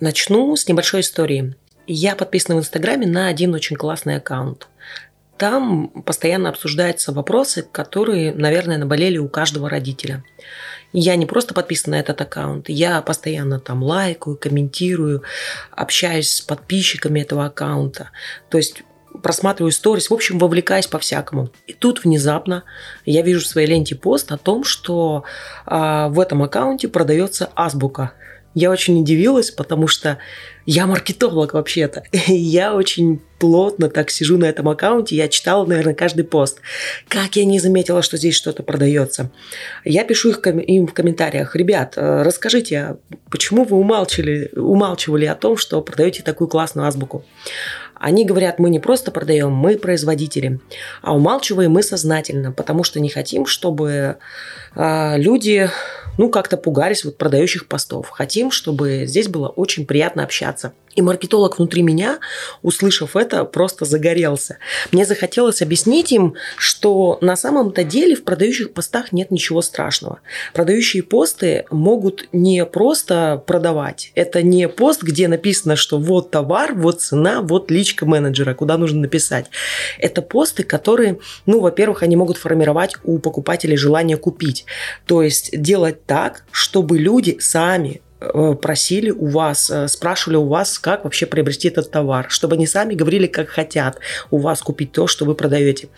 Начну с небольшой истории. Я подписана в Инстаграме на один очень классный аккаунт. Там постоянно обсуждаются вопросы, которые, наверное, наболели у каждого родителя. Я не просто подписана на этот аккаунт, я постоянно там лайкаю, комментирую, общаюсь с подписчиками этого аккаунта. То есть просматриваю сторис, в общем, вовлекаюсь по-всякому. И тут внезапно я вижу в своей ленте пост о том, что э, в этом аккаунте продается азбука. Я очень удивилась, потому что я маркетолог вообще-то. я очень плотно так сижу на этом аккаунте, я читала, наверное, каждый пост. Как я не заметила, что здесь что-то продается. Я пишу их, им в комментариях, ребят, э, расскажите, почему вы умалчивали, умалчивали о том, что продаете такую классную азбуку? Они говорят, мы не просто продаем, мы производители. А умалчиваем мы сознательно, потому что не хотим, чтобы э, люди ну, как-то пугались вот продающих постов. Хотим, чтобы здесь было очень приятно общаться. И маркетолог внутри меня, услышав это, просто загорелся. Мне захотелось объяснить им, что на самом-то деле в продающих постах нет ничего страшного. Продающие посты могут не просто продавать. Это не пост, где написано, что вот товар, вот цена, вот личка менеджера, куда нужно написать. Это посты, которые, ну, во-первых, они могут формировать у покупателей желание купить. То есть делать так, чтобы люди сами просили у вас, э, спрашивали у вас, как вообще приобрести этот товар, чтобы они сами говорили, как хотят у вас купить то, что вы продаете.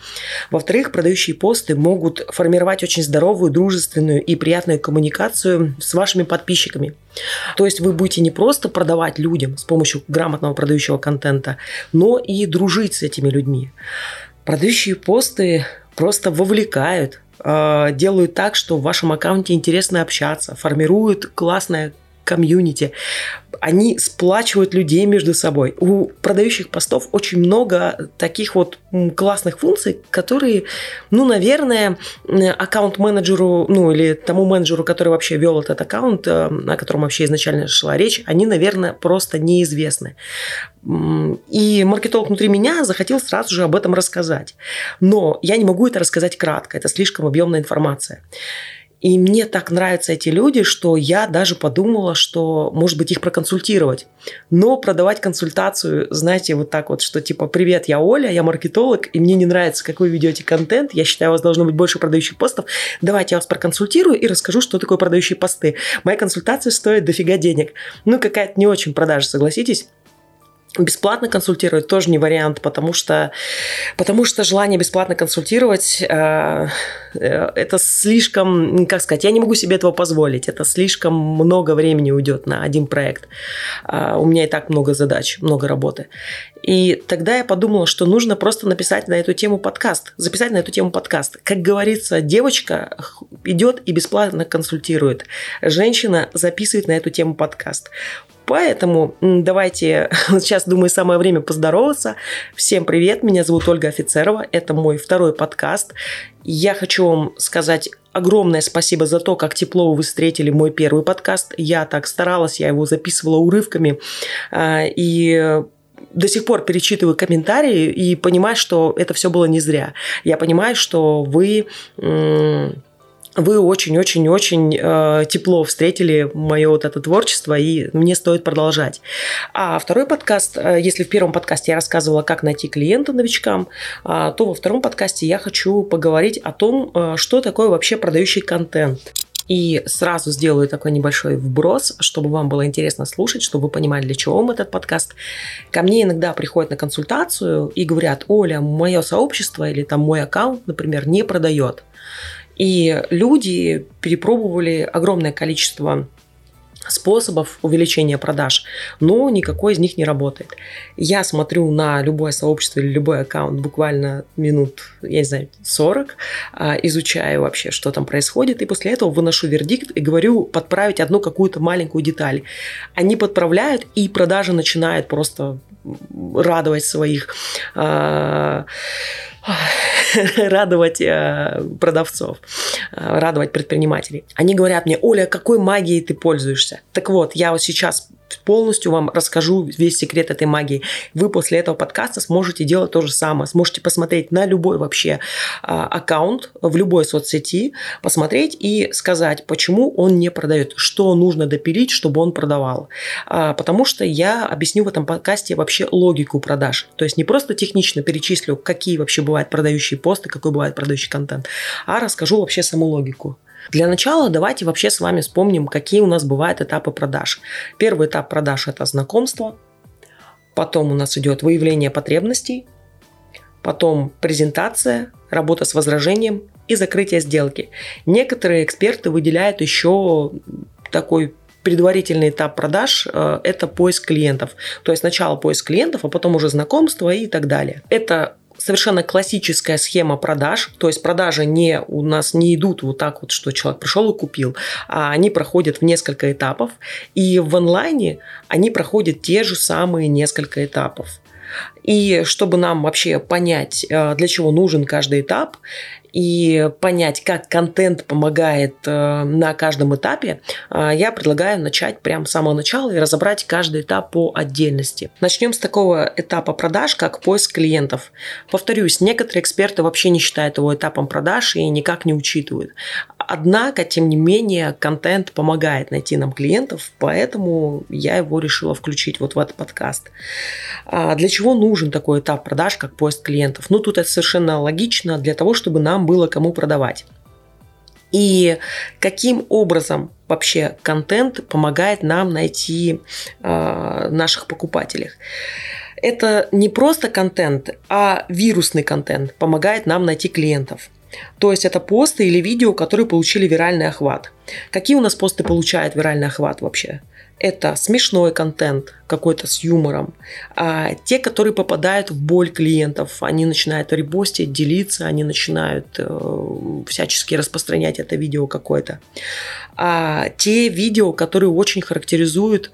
Во-вторых, продающие посты могут формировать очень здоровую, дружественную и приятную коммуникацию с вашими подписчиками. То есть вы будете не просто продавать людям с помощью грамотного продающего контента, но и дружить с этими людьми. Продающие посты просто вовлекают, э, делают так, что в вашем аккаунте интересно общаться, формируют классное комьюнити. Они сплачивают людей между собой. У продающих постов очень много таких вот классных функций, которые, ну, наверное, аккаунт-менеджеру, ну, или тому менеджеру, который вообще вел этот аккаунт, э, о котором вообще изначально шла речь, они, наверное, просто неизвестны. И маркетолог внутри меня захотел сразу же об этом рассказать. Но я не могу это рассказать кратко, это слишком объемная информация. И мне так нравятся эти люди, что я даже подумала, что, может быть, их проконсультировать. Но продавать консультацию, знаете, вот так вот, что типа, привет, я Оля, я маркетолог, и мне не нравится, как вы ведете контент, я считаю, у вас должно быть больше продающих постов, давайте я вас проконсультирую и расскажу, что такое продающие посты. Моя консультация стоит дофига денег. Ну, какая-то не очень продажа, согласитесь. Бесплатно консультировать тоже не вариант, потому что, потому что желание бесплатно консультировать э, э, это слишком, как сказать, я не могу себе этого позволить. Это слишком много времени уйдет на один проект. Э, у меня и так много задач, много работы. И тогда я подумала, что нужно просто написать на эту тему подкаст, записать на эту тему подкаст. Как говорится, девочка идет и бесплатно консультирует. Женщина записывает на эту тему подкаст. Поэтому давайте, сейчас, думаю, самое время поздороваться. Всем привет, меня зовут Ольга Офицерова, это мой второй подкаст. Я хочу вам сказать огромное спасибо за то, как тепло вы встретили мой первый подкаст. Я так старалась, я его записывала урывками. А, и до сих пор перечитываю комментарии и понимаю, что это все было не зря. Я понимаю, что вы вы очень-очень-очень э, тепло встретили мое вот это творчество, и мне стоит продолжать. А второй подкаст, э, если в первом подкасте я рассказывала, как найти клиента новичкам, э, то во втором подкасте я хочу поговорить о том, э, что такое вообще продающий контент. И сразу сделаю такой небольшой вброс, чтобы вам было интересно слушать, чтобы вы понимали, для чего вам этот подкаст. Ко мне иногда приходят на консультацию и говорят, Оля, мое сообщество или там мой аккаунт, например, не продает. И люди перепробовали огромное количество способов увеличения продаж, но никакой из них не работает. Я смотрю на любое сообщество или любой аккаунт буквально минут, я не знаю, 40, а, изучаю вообще, что там происходит, и после этого выношу вердикт и говорю подправить одну какую-то маленькую деталь. Они подправляют, и продажа начинает просто радовать своих а, радовать э, продавцов, э, радовать предпринимателей. Они говорят мне, Оля, какой магией ты пользуешься? Так вот, я вот сейчас полностью вам расскажу весь секрет этой магии. Вы после этого подкаста сможете делать то же самое. Сможете посмотреть на любой вообще а, аккаунт в любой соцсети, посмотреть и сказать, почему он не продает, что нужно допилить, чтобы он продавал. А, потому что я объясню в этом подкасте вообще логику продаж. То есть не просто технично перечислю, какие вообще бывают продающие посты, какой бывает продающий контент, а расскажу вообще саму логику. Для начала давайте вообще с вами вспомним, какие у нас бывают этапы продаж. Первый этап продаж – это знакомство, потом у нас идет выявление потребностей, потом презентация, работа с возражением и закрытие сделки. Некоторые эксперты выделяют еще такой предварительный этап продаж э, – это поиск клиентов. То есть сначала поиск клиентов, а потом уже знакомство и так далее. Это совершенно классическая схема продаж, то есть продажи не у нас не идут вот так вот, что человек пришел и купил, а они проходят в несколько этапов, и в онлайне они проходят те же самые несколько этапов. И чтобы нам вообще понять, э, для чего нужен каждый этап, и понять, как контент помогает э, на каждом этапе, э, я предлагаю начать прямо с самого начала и разобрать каждый этап по отдельности. Начнем с такого этапа продаж, как поиск клиентов. Повторюсь, некоторые эксперты вообще не считают его этапом продаж и никак не учитывают. Однако, тем не менее, контент помогает найти нам клиентов, поэтому я его решила включить вот в этот подкаст. А для чего нужен такой этап продаж, как поиск клиентов? Ну, тут это совершенно логично, для того, чтобы нам было кому продавать. И каким образом вообще контент помогает нам найти э, наших покупателей? Это не просто контент, а вирусный контент помогает нам найти клиентов. То есть это посты или видео, которые получили виральный охват. Какие у нас посты получают виральный охват вообще? Это смешной контент, какой-то с юмором. А те, которые попадают в боль клиентов, они начинают репостить, делиться, они начинают э, всячески распространять это видео какое-то. А те видео, которые очень характеризуют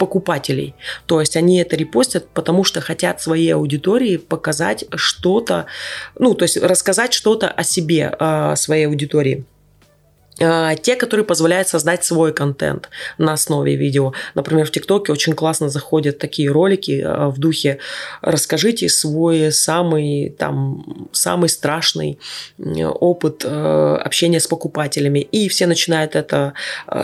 покупателей. То есть они это репостят, потому что хотят своей аудитории показать что-то, ну, то есть рассказать что-то о себе, о своей аудитории. А, те, которые позволяют создать свой контент на основе видео. Например, в ТикТоке очень классно заходят такие ролики а, в духе «Расскажите свой самый, там, самый страшный опыт а, общения с покупателями». И все начинают это,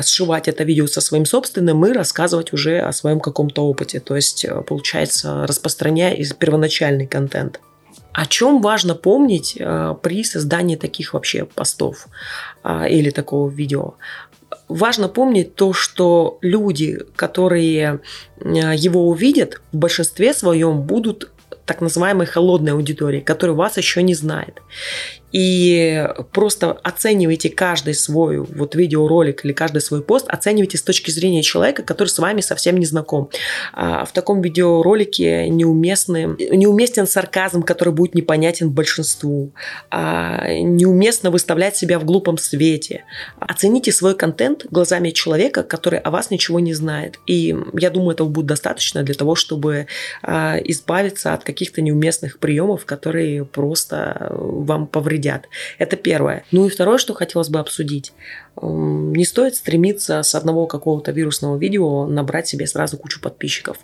сшивать это видео со своим собственным и рассказывать уже о своем каком-то опыте. То есть, получается, распространяя первоначальный контент. О чем важно помнить э, при создании таких вообще постов э, или такого видео? Важно помнить то, что люди, которые э, его увидят, в большинстве своем будут так называемой холодной аудитории, которая вас еще не знает и просто оценивайте каждый свой вот видеоролик или каждый свой пост, оценивайте с точки зрения человека, который с вами совсем не знаком. А, в таком видеоролике неуместны, неуместен сарказм, который будет непонятен большинству. А, неуместно выставлять себя в глупом свете. Оцените свой контент глазами человека, который о вас ничего не знает. И я думаю, этого будет достаточно для того, чтобы а, избавиться от каких-то неуместных приемов, которые просто вам повредят вредят. Это первое. Ну и второе, что хотелось бы обсудить. Не стоит стремиться с одного какого-то вирусного видео набрать себе сразу кучу подписчиков.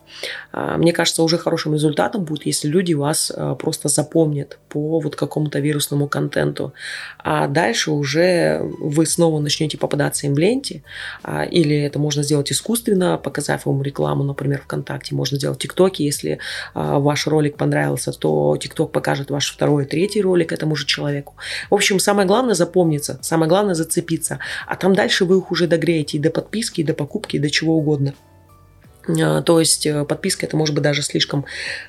А, мне кажется, уже хорошим результатом будет, если люди вас а, просто запомнят по вот какому-то вирусному контенту. А дальше уже вы снова начнете попадаться им в ленте. А, или это можно сделать искусственно, показав им рекламу, например, ВКонтакте. Можно сделать в ТикТоке. Если ваш ролик понравился, то ТикТок покажет ваш второй, третий ролик этому же человеку. В общем, самое главное запомниться, самое главное зацепиться а там дальше вы их уже догреете и до подписки, и до покупки, и до чего угодно. А, то есть э, подписка это может быть даже слишком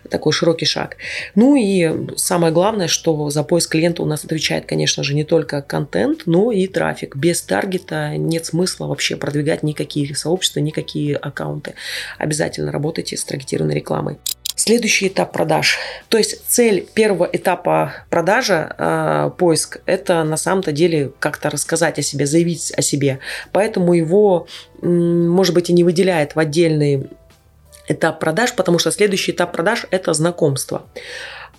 такой широкий шаг. Ну и самое главное, что за поиск клиента у нас отвечает, конечно же, не только контент, но и трафик. Без таргета нет смысла вообще продвигать никакие сообщества, никакие аккаунты. Обязательно работайте с таргетированной рекламой. Следующий этап продаж. То есть цель первого этапа продажи, э, поиск, это на самом-то деле как-то рассказать о себе, заявить о себе. Поэтому его, может быть, и не выделяет в отдельный этап продаж, потому что следующий этап продаж – это знакомство.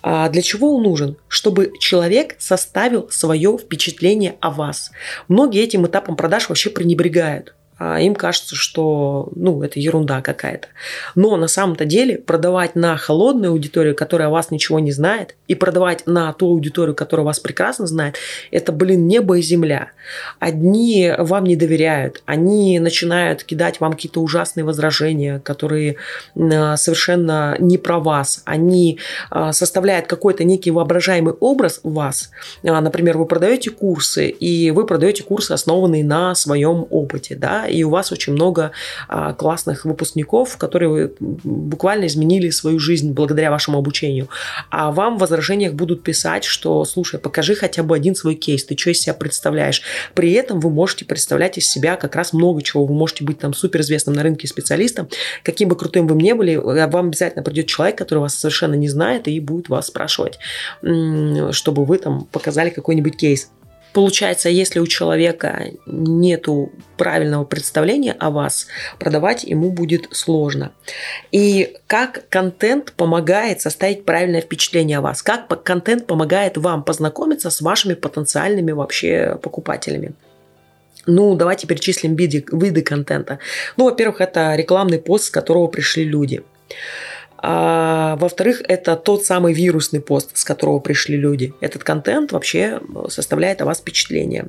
А для чего он нужен? Чтобы человек составил свое впечатление о вас. Многие этим этапом продаж вообще пренебрегают. А им кажется, что ну, это ерунда какая-то. Но на самом-то деле продавать на холодную аудиторию, которая вас ничего не знает, и продавать на ту аудиторию, которая вас прекрасно знает, это, блин, небо и земля. Одни вам не доверяют, они начинают кидать вам какие-то ужасные возражения, которые а, совершенно не про вас. Они а, составляют какой-то некий воображаемый образ вас. Например, вы продаете курсы, и вы продаете курсы, основанные на своем опыте, да, и у вас очень много а, классных выпускников, которые буквально изменили свою жизнь благодаря вашему обучению. А вам в возражениях будут писать, что, слушай, покажи хотя бы один свой кейс, ты что из себя представляешь. При этом вы можете представлять из себя как раз много чего. Вы можете быть там суперизвестным на рынке специалистом. Каким бы крутым вы ни были, вам обязательно придет человек, который вас совершенно не знает и будет вас спрашивать, чтобы вы там показали какой-нибудь кейс. Получается, если у человека нету правильного представления о вас, продавать ему будет сложно. И как контент помогает составить правильное впечатление о вас? Как контент помогает вам познакомиться с вашими потенциальными вообще покупателями? Ну, давайте перечислим виды, виды контента. Ну, во-первых, это рекламный пост, с которого пришли люди. А, во-вторых, это тот самый вирусный пост, с которого пришли люди. Этот контент вообще составляет о вас впечатление.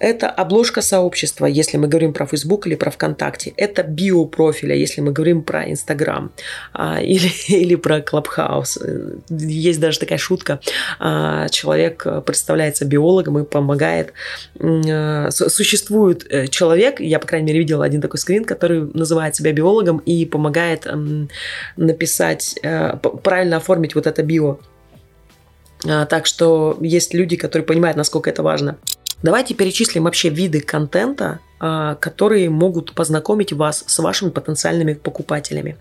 Это обложка сообщества, если мы говорим про Facebook или про ВКонтакте. Это биопрофиля, если мы говорим про Инстаграм а, или, или про Clubhouse. Есть даже такая шутка. А, человек представляется биологом и помогает. А, существует э, человек, я, по крайней мере, видела один такой скрин, который называет себя биологом и помогает написать, э, правильно оформить вот это био. Так что есть люди, которые понимают, насколько это важно. Давайте перечислим вообще виды контента, а, которые могут познакомить вас с вашими потенциальными покупателями.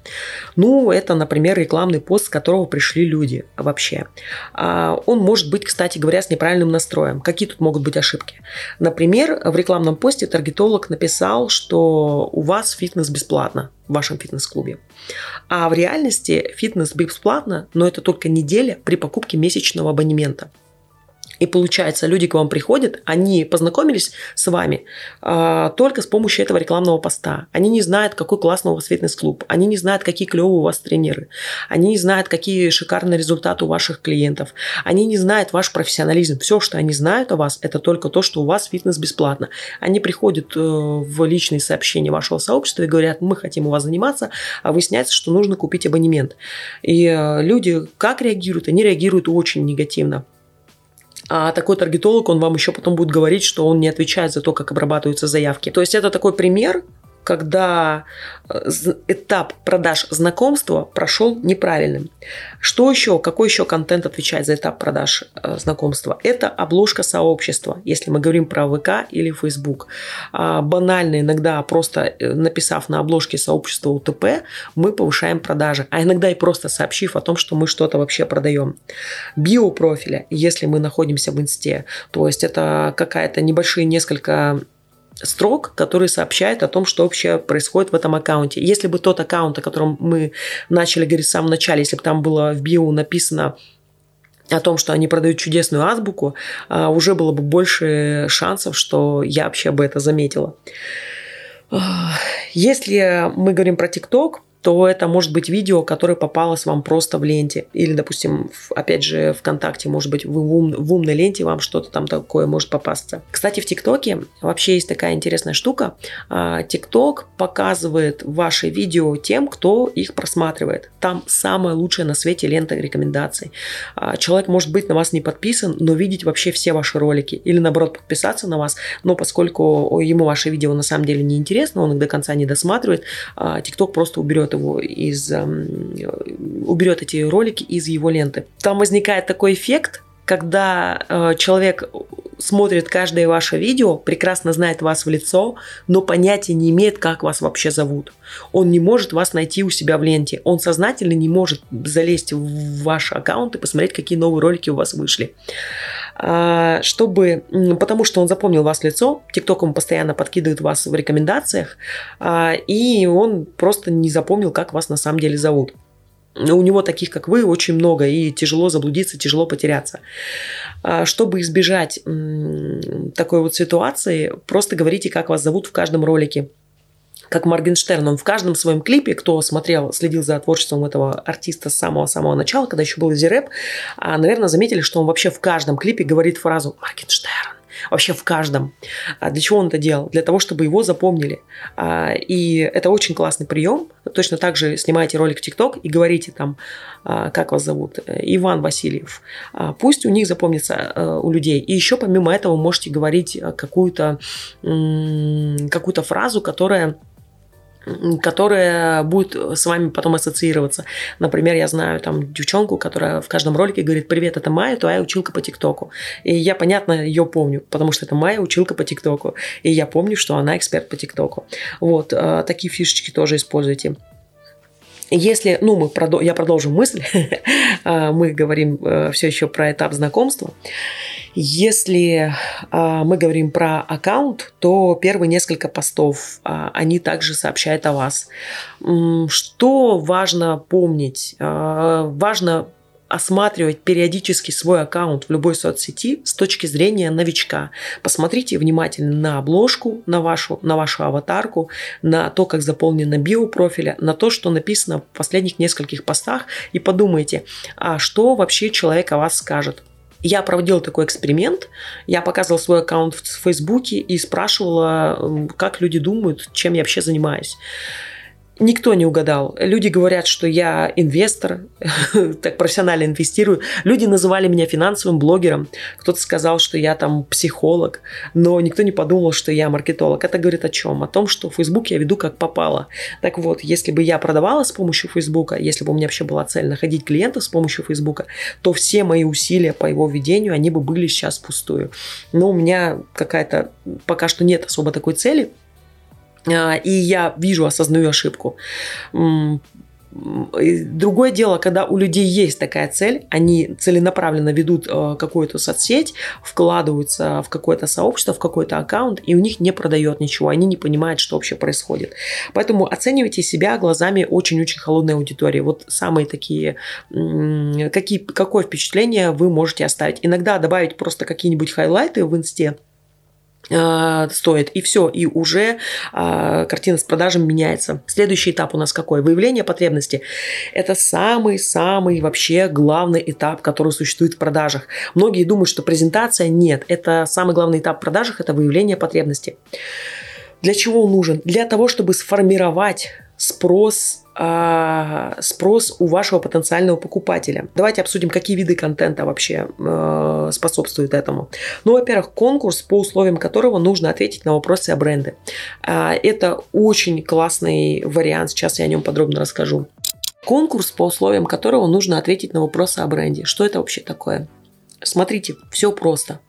Ну, это, например, рекламный пост, с которого пришли люди вообще. А, он может быть, кстати говоря, с неправильным настроем. Какие тут могут быть ошибки? Например, в рекламном посте таргетолог написал, что у вас фитнес бесплатно в вашем фитнес-клубе. А в реальности фитнес бесплатно, но это только неделя при покупке месячного абонемента. И получается, люди к вам приходят, они познакомились с вами э, только с помощью этого рекламного поста. Они не знают, какой классный у вас фитнес-клуб. Они не знают, какие клевые у вас тренеры. Они не знают, какие шикарные результаты у ваших клиентов. Они не знают ваш профессионализм. Все, что они знают о вас, это только то, что у вас фитнес бесплатно. Они приходят э, в личные сообщения вашего сообщества и говорят, мы хотим у вас заниматься, а выясняется, что нужно купить абонемент. И э, люди как реагируют? Они реагируют очень негативно. А такой таргетолог, он вам еще потом будет говорить, что он не отвечает за то, как обрабатываются заявки. То есть это такой пример, когда э, этап продаж знакомства прошел неправильным. Что еще, какой еще контент отвечает за этап продаж э, знакомства? Это обложка сообщества, если мы говорим про ВК или Facebook. А, банально иногда просто э, написав на обложке сообщества УТП, мы повышаем продажи, а иногда и просто сообщив о том, что мы что-то вообще продаем. Биопрофиля, если мы находимся в инсте, то есть это какая-то небольшие несколько строк, который сообщает о том, что вообще происходит в этом аккаунте. Если бы тот аккаунт, о котором мы начали говорить в самом начале, если бы там было в био написано о том, что они продают чудесную азбуку, а, уже было бы больше шансов, что я вообще бы это заметила. Если мы говорим про ТикТок, то это может быть видео, которое попалось вам просто в ленте. Или, допустим, опять же, ВКонтакте, может быть, в, ум, в умной ленте вам что-то там такое может попасться. Кстати, в ТикТоке вообще есть такая интересная штука. А, ТикТок показывает ваши видео тем, кто их просматривает. Там самая лучшая на свете лента рекомендаций. А, человек может быть на вас не подписан, но видеть вообще все ваши ролики. Или, наоборот, подписаться на вас, но поскольку ему ваше видео на самом деле не интересно, он их до конца не досматривает, а, ТикТок просто уберет уберет его из, уберет эти ролики из его ленты. Там возникает такой эффект, когда э, человек смотрит каждое ваше видео, прекрасно знает вас в лицо, но понятия не имеет, как вас вообще зовут. Он не может вас найти у себя в ленте. Он сознательно не может залезть в ваш аккаунт и посмотреть, какие новые ролики у вас вышли. А, чтобы, потому что он запомнил вас лицо, ТикТок ему постоянно подкидывает вас в рекомендациях, а, и он просто не запомнил, как вас на самом деле зовут. У него таких, как вы, очень много, и тяжело заблудиться, тяжело потеряться. А, чтобы избежать такой вот ситуации, просто говорите, как вас зовут в каждом ролике. как Моргенштерн, он в каждом своем клипе, кто смотрел, следил за творчеством этого артиста с самого-самого начала, когда еще был Зирэп, а, наверное, заметили, что он вообще в каждом клипе говорит фразу «Моргенштерн». Вообще в каждом. А для чего он это делал? Для того, чтобы его запомнили. А, и это очень классный прием. Точно так же снимаете ролик в ТикТок и говорите там, как вас зовут, Иван Васильев. Пусть у них запомнится у людей. И еще помимо этого можете говорить какую-то какую фразу, которая которая будет с вами потом ассоциироваться. Например, я знаю там девчонку, которая в каждом ролике говорит «Привет, это Майя, твоя училка по ТикТоку». И я, понятно, ее помню, потому что это Майя, училка по ТикТоку. И я помню, что она эксперт по ТикТоку. Вот, э, такие фишечки тоже используйте. Если, ну, мы продо- я продолжу мысль, э, мы говорим э, все еще про этап знакомства. Если а, мы говорим про аккаунт, то первые несколько постов, а, они также сообщают о вас. Что важно помнить? А, важно осматривать периодически свой аккаунт в любой соцсети с точки зрения новичка. Посмотрите внимательно на обложку, на вашу, на вашу аватарку, на то, как заполнено биопрофиля, на то, что написано в последних нескольких постах, и подумайте, а что вообще человек о вас скажет. Я проводила такой эксперимент. Я показывала свой аккаунт в Фейсбуке и спрашивала, как люди думают, чем я вообще занимаюсь. Никто не угадал. Люди говорят, что я инвестор, так профессионально инвестирую. Люди называли меня финансовым блогером. Кто-то сказал, что я там психолог, но никто не подумал, что я маркетолог. Это говорит о чем? О том, что Facebook я веду как попало. Так вот, если бы я продавала с помощью Facebook, если бы у меня вообще была цель находить клиентов с помощью Facebook, то все мои усилия по его ведению, они бы были сейчас пустую. Но у меня какая-то пока что нет особо такой цели. А, и я вижу, осознаю ошибку. Другое дело, когда у людей есть такая цель, они целенаправленно ведут э, какую-то соцсеть, вкладываются в какое-то сообщество, в какой-то аккаунт, и у них не продает ничего, они не понимают, что вообще происходит. Поэтому оценивайте себя глазами очень-очень холодной аудитории. Вот самые такие, какие, какое впечатление вы можете оставить. Иногда добавить просто какие-нибудь хайлайты в инсте – стоит, и все, и уже а, картина с продажами меняется. Следующий этап у нас какой? Выявление потребности. Это самый-самый вообще главный этап, который существует в продажах. Многие думают, что презентация нет. Это самый главный этап в продажах, это выявление потребности. Для чего он нужен? Для того, чтобы сформировать спрос спрос у вашего потенциального покупателя. Давайте обсудим, какие виды контента вообще э, способствуют этому. Ну, во-первых, конкурс, по условиям которого нужно ответить на вопросы о бренде. Э, это очень классный вариант, сейчас я о нем подробно расскажу. Конкурс, по условиям которого нужно ответить на вопросы о бренде. Что это вообще такое? Смотрите, все просто.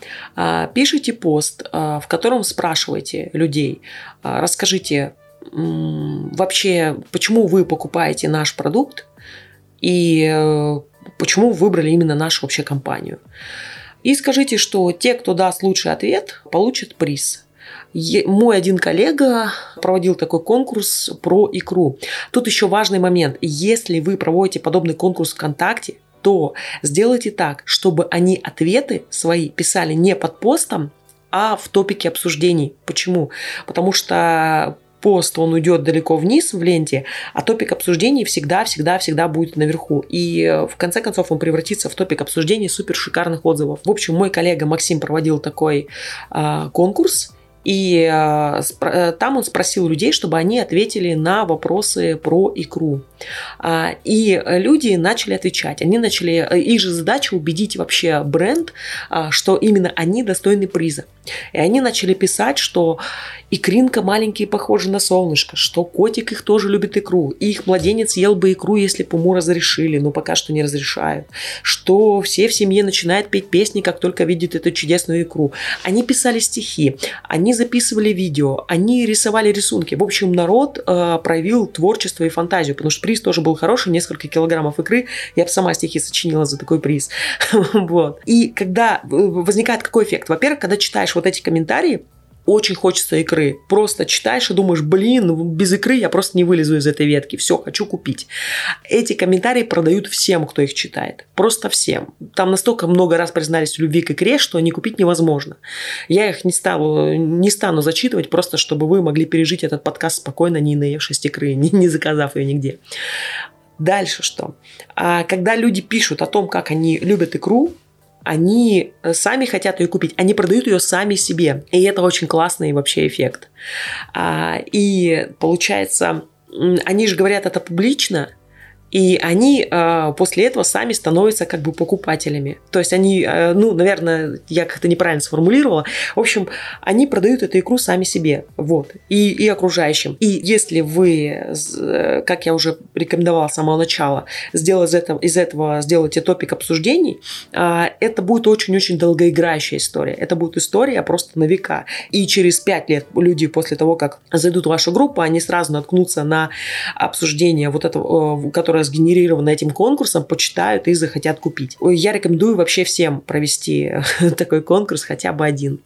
Пишите пост, в котором спрашиваете людей, расскажите, вообще, почему вы покупаете наш продукт и э, почему выбрали именно нашу вообще компанию. И скажите, что те, кто даст лучший ответ, получат приз. Мой один коллега проводил такой конкурс про икру. Тут еще важный момент. Если вы проводите подобный конкурс ВКонтакте, то сделайте так, чтобы они ответы свои писали не под постом, а в топике обсуждений. Почему? Потому что пост, он уйдет далеко вниз в ленте, а топик обсуждений всегда-всегда-всегда будет наверху. И э, в конце концов он превратится в топик обсуждений супер шикарных отзывов. В общем, мой коллега Максим проводил такой э, конкурс, и э, э, там он спросил людей, чтобы они ответили на вопросы про икру. А, и люди начали отвечать. Они начали, э, их же задача убедить вообще бренд, а, что именно они достойны приза. И они начали писать, что икринка маленький похожа на солнышко, что котик их тоже любит икру, и их младенец ел бы икру, если бы ему разрешили, но пока что не разрешают, что все в семье начинают петь песни, как только видят эту чудесную икру. Они писали стихи, они записывали видео, они рисовали рисунки. В общем, народ э, проявил творчество и фантазию, потому что приз тоже был хороший, несколько килограммов икры. Я бы сама стихи сочинила за такой приз. вот. И когда э, возникает какой эффект? Во-первых, когда читаешь вот эти комментарии, очень хочется икры. Просто читаешь и думаешь, блин, ну, без икры я просто не вылезу из этой ветки. Все, хочу купить. Эти комментарии продают всем, кто их читает. Просто всем. Там настолько много раз признались в любви к икре, что не купить невозможно. Я их не, стану, не стану зачитывать, просто чтобы вы могли пережить этот подкаст спокойно, не наевшись икры, не, не заказав ее нигде. Дальше что? А, когда люди пишут о том, как они любят икру, они э, сами хотят ее купить, они продают ее сами себе. И это очень классный вообще эффект. А, и получается, они же говорят это публично, и они э, после этого сами становятся как бы покупателями. То есть они, э, ну, наверное, я как-то неправильно сформулировала. В общем, они продают эту икру сами себе, вот, и, и окружающим. И если вы, э, как я уже рекомендовала с самого начала, сделать из этого, из этого сделайте топик обсуждений, э, это будет очень-очень долгоиграющая история. Это будет история просто на века. И через пять лет люди после того, как зайдут в вашу группу, они сразу наткнутся на обсуждение вот этого, э, которое которая сгенерирована этим конкурсом, почитают и захотят купить. Я рекомендую вообще всем провести такой конкурс, хотя бы один.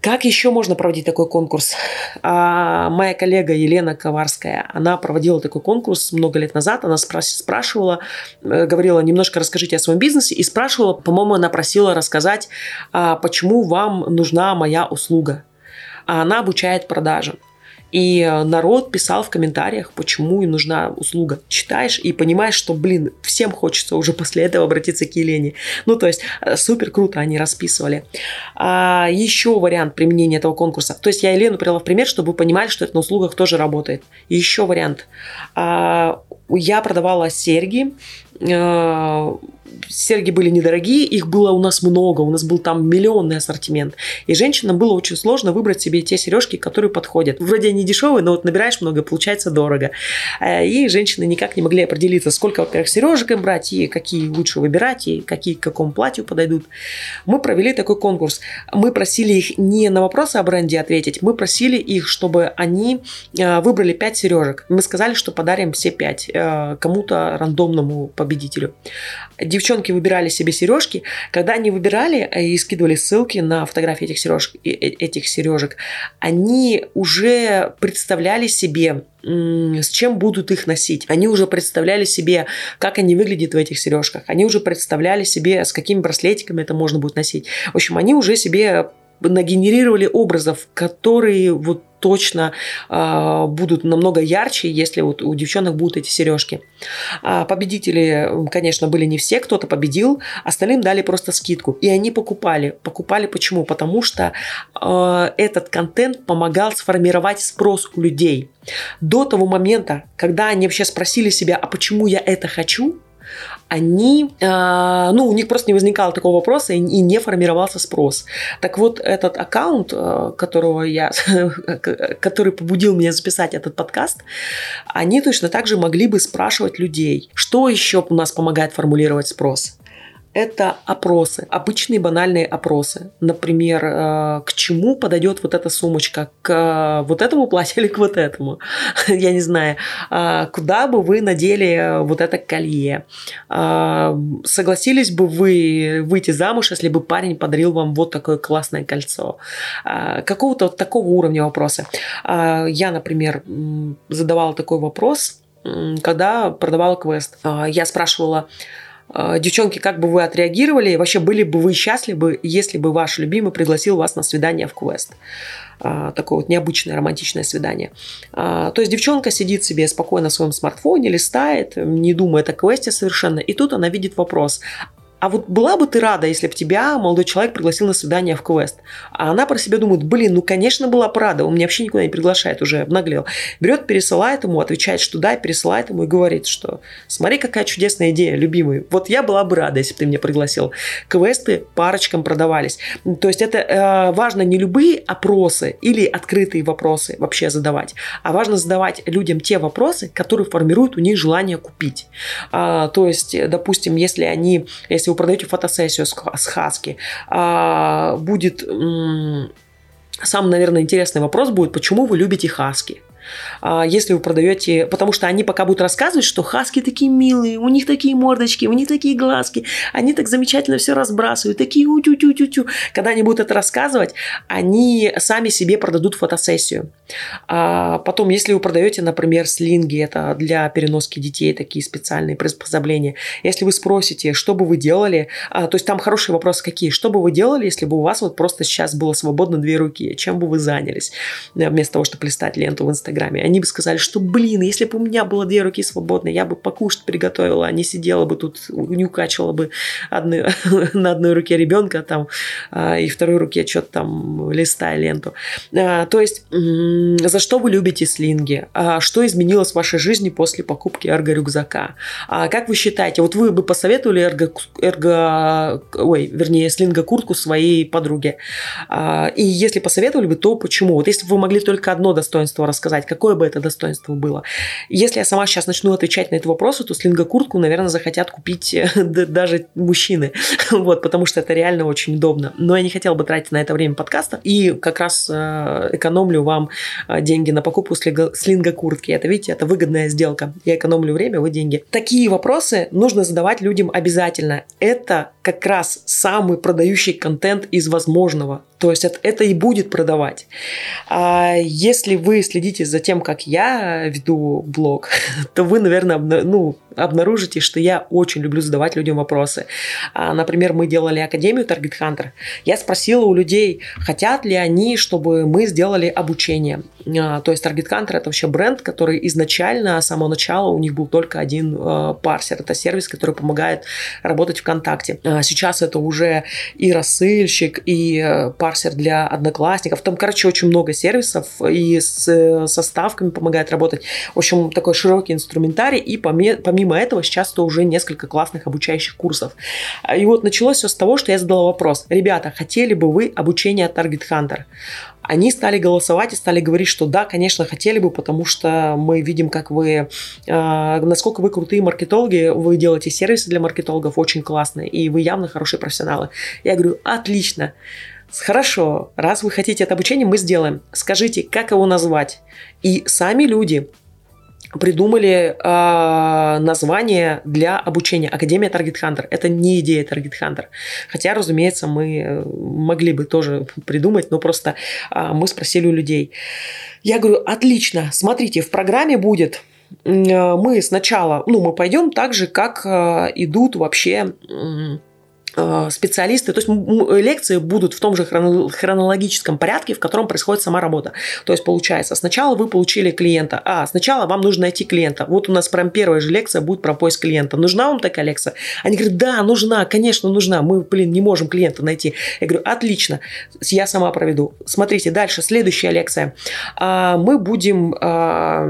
Как еще можно проводить такой конкурс? А, моя коллега Елена Коварская, она проводила такой конкурс много лет назад. Она спрашивала, э, говорила, немножко расскажите о своем бизнесе. И спрашивала, по-моему, она просила рассказать, а, почему вам нужна моя услуга. А она обучает продажам. И э, народ писал в комментариях, почему им нужна услуга. Читаешь и понимаешь, что, блин, всем хочется уже после этого обратиться к Елене. Ну, то есть, э, супер круто они расписывали. А, еще вариант применения этого конкурса. То есть, я Елену привела в пример, чтобы вы понимали, что это на услугах тоже работает. Еще вариант. А, я продавала серьги, серьги были недорогие, их было у нас много, у нас был там миллионный ассортимент. И женщинам было очень сложно выбрать себе те сережки, которые подходят. Вроде они дешевые, но вот набираешь много, получается дорого. Э, и женщины никак не могли определиться, сколько, во-первых, сережек им брать, и какие лучше выбирать, и какие к какому платью подойдут. Мы провели такой конкурс. Мы просили их не на вопросы о бренде ответить, мы просили их, чтобы они э, выбрали 5 сережек. Мы сказали, что подарим все 5 э, кому-то рандомному победителю. Девчонки выбирали себе сережки, когда они выбирали э, и скидывали ссылки на фотографии этих сережек, э, этих сережек, они уже представляли себе, с чем будут их носить. Они уже представляли себе, как они выглядят в этих сережках. Они уже представляли себе, с какими браслетиками это можно будет носить. В общем, они уже себе нагенерировали образов, которые вот точно э, будут намного ярче, если вот у девчонок будут эти сережки. А победители, конечно, были не все, кто-то победил, остальным дали просто скидку. И они покупали. Покупали почему? Потому что э, этот контент помогал сформировать спрос у людей. До того момента, когда они вообще спросили себя, а почему я это хочу, они, э, ну, у них просто не возникало такого вопроса и, не формировался спрос. Так вот, этот аккаунт, э, которого я, который побудил меня записать этот подкаст, они точно так же могли бы спрашивать людей, что еще у нас помогает формулировать спрос это опросы, обычные банальные опросы. Например, э, к чему подойдет вот эта сумочка, к э, вот этому платью или к вот этому? Я не знаю. А, куда бы вы надели вот это колье? Согласились бы вы выйти замуж, если бы парень подарил вам вот такое классное кольцо? Какого-то вот такого уровня вопроса. Я, например, задавала такой вопрос, когда продавала квест. Я спрашивала, девчонки, как бы вы отреагировали? И вообще, были бы вы счастливы, если бы ваш любимый пригласил вас на свидание в квест? А, такое вот необычное романтичное свидание. А, то есть девчонка сидит себе спокойно в своем смартфоне, листает, не думает о квесте совершенно, и тут она видит вопрос, а вот была бы ты рада, если бы тебя молодой человек пригласил на свидание в квест? А она про себя думает, блин, ну, конечно, была бы рада, он меня вообще никуда не приглашает, уже обнаглел. Берет, пересылает ему, отвечает, что да, пересылает ему и говорит, что смотри, какая чудесная идея, любимый. Вот я была бы рада, если бы ты меня пригласил. Квесты парочкам продавались. То есть это э, важно не любые опросы или открытые вопросы вообще задавать, а важно задавать людям те вопросы, которые формируют у них желание купить. А, то есть, допустим, если они, если если вы продаете фотосессию с, Хаски, а, будет... Самый, наверное, интересный вопрос будет, почему вы любите Хаски? А, если вы продаете, потому что они пока будут рассказывать, что хаски такие милые, у них такие мордочки, у них такие глазки, они так замечательно все разбрасывают, такие утю тю тю тю Когда они будут это рассказывать, они сами себе продадут фотосессию. А потом, если вы продаете, например, слинги, это для переноски детей такие специальные приспособления, если вы спросите, что бы вы делали, а, то есть там хорошие вопросы какие, что бы вы делали, если бы у вас вот просто сейчас было свободно две руки, чем бы вы занялись, вместо того, чтобы листать ленту в Инстаграме. Они бы сказали, что, блин, если бы у меня было две руки свободны, я бы покушать приготовила, а не сидела бы тут, не укачивала бы одной, на одной руке ребенка там, а, и второй руке что-то там листая ленту. А, то есть, за что вы любите слинги? А, что изменилось в вашей жизни после покупки эрго-рюкзака? Как вы считаете, вот вы бы посоветовали эрго, эрго ой, вернее, слинго-куртку своей подруге? И если посоветовали бы, то почему? Вот если бы вы могли только одно достоинство рассказать, какое бы это достоинство было? Если я сама сейчас начну отвечать на этот вопрос, то слинго-куртку, наверное, захотят купить э, даже мужчины. Вот, потому что это реально очень удобно. Но я не хотела бы тратить на это время подкаста. И как раз э, экономлю вам э, деньги на покупку слинго-куртки. Это, видите, это выгодная сделка. Я экономлю время, вы деньги. Такие вопросы нужно задавать людям обязательно. Это как раз самый продающий контент из возможного. То есть это и будет продавать. А если вы следите за тем, как я веду блог, то вы, наверное, ну, обнаружите, что я очень люблю задавать людям вопросы. А, например, мы делали Академию Target Hunter. Я спросила у людей, хотят ли они, чтобы мы сделали обучение. А, то есть Target Hunter это вообще бренд, который изначально, с самого начала у них был только один а, парсер. Это сервис, который помогает работать ВКонтакте. Сейчас это уже и рассыльщик, и э, парсер для одноклассников. Там, короче, очень много сервисов и с э, составками помогает работать. В общем, такой широкий инструментарий. И помимо помимо этого сейчас то уже несколько классных обучающих курсов. И вот началось все с того, что я задала вопрос. Ребята, хотели бы вы обучение от Target Hunter? Они стали голосовать и стали говорить, что да, конечно, хотели бы, потому что мы видим, как вы, э, насколько вы крутые маркетологи, вы делаете сервисы для маркетологов очень классные, и вы явно хорошие профессионалы. Я говорю, отлично. Хорошо, раз вы хотите это обучение, мы сделаем. Скажите, как его назвать? И сами люди придумали э, название для обучения Академия Target Hunter. Это не идея Target Hunter. Хотя, разумеется, мы э, могли бы тоже придумать, но просто э, мы спросили у людей. Я говорю, отлично, смотрите, в программе будет э, мы сначала, ну, мы пойдем так же, как э, идут вообще Э, специалисты, то есть лекции будут в том же хронологическом порядке, в котором происходит сама работа. То есть получается, сначала вы получили клиента, а сначала вам нужно найти клиента. Вот у нас прям первая же лекция будет про поиск клиента. Нужна вам такая лекция? Они говорят, да, нужна, конечно, нужна. Мы, блин, не можем клиента найти. Я говорю, отлично, я сама проведу. Смотрите, дальше, следующая лекция. А, мы будем а,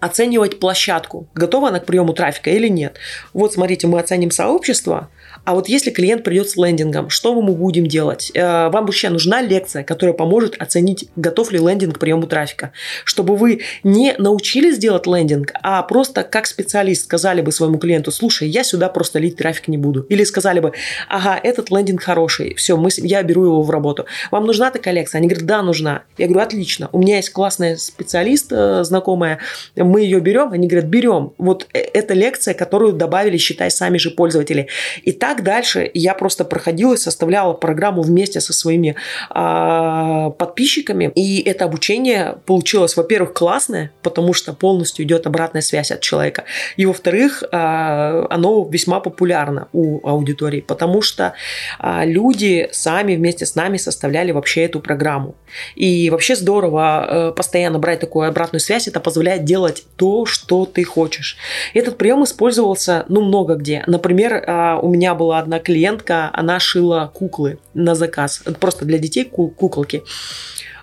оценивать площадку. Готова она к приему трафика или нет? Вот, смотрите, мы оценим сообщество, а вот если клиент придет с лендингом, что мы будем делать? Э, вам вообще нужна лекция, которая поможет оценить, готов ли лендинг к приему трафика. Чтобы вы не научились делать лендинг, а просто как специалист сказали бы своему клиенту, слушай, я сюда просто лить трафик не буду. Или сказали бы, ага, этот лендинг хороший, все, мы, я беру его в работу. Вам нужна такая лекция? Они говорят, да, нужна. Я говорю, отлично, у меня есть классная специалист, э, знакомая, мы ее берем? Они говорят, берем. Вот э, эта лекция, которую добавили, считай, сами же пользователи. И так так дальше я просто проходила и составляла программу вместе со своими э, подписчиками. И это обучение получилось, во-первых, классное, потому что полностью идет обратная связь от человека. И, во-вторых, э, оно весьма популярно у аудитории, потому что э, люди сами вместе с нами составляли вообще эту программу. И вообще здорово э, постоянно брать такую обратную связь. Это позволяет делать то, что ты хочешь. Этот прием использовался, ну, много где. Например, э, у меня был была одна клиентка, она шила куклы на заказ. Просто для детей куколки.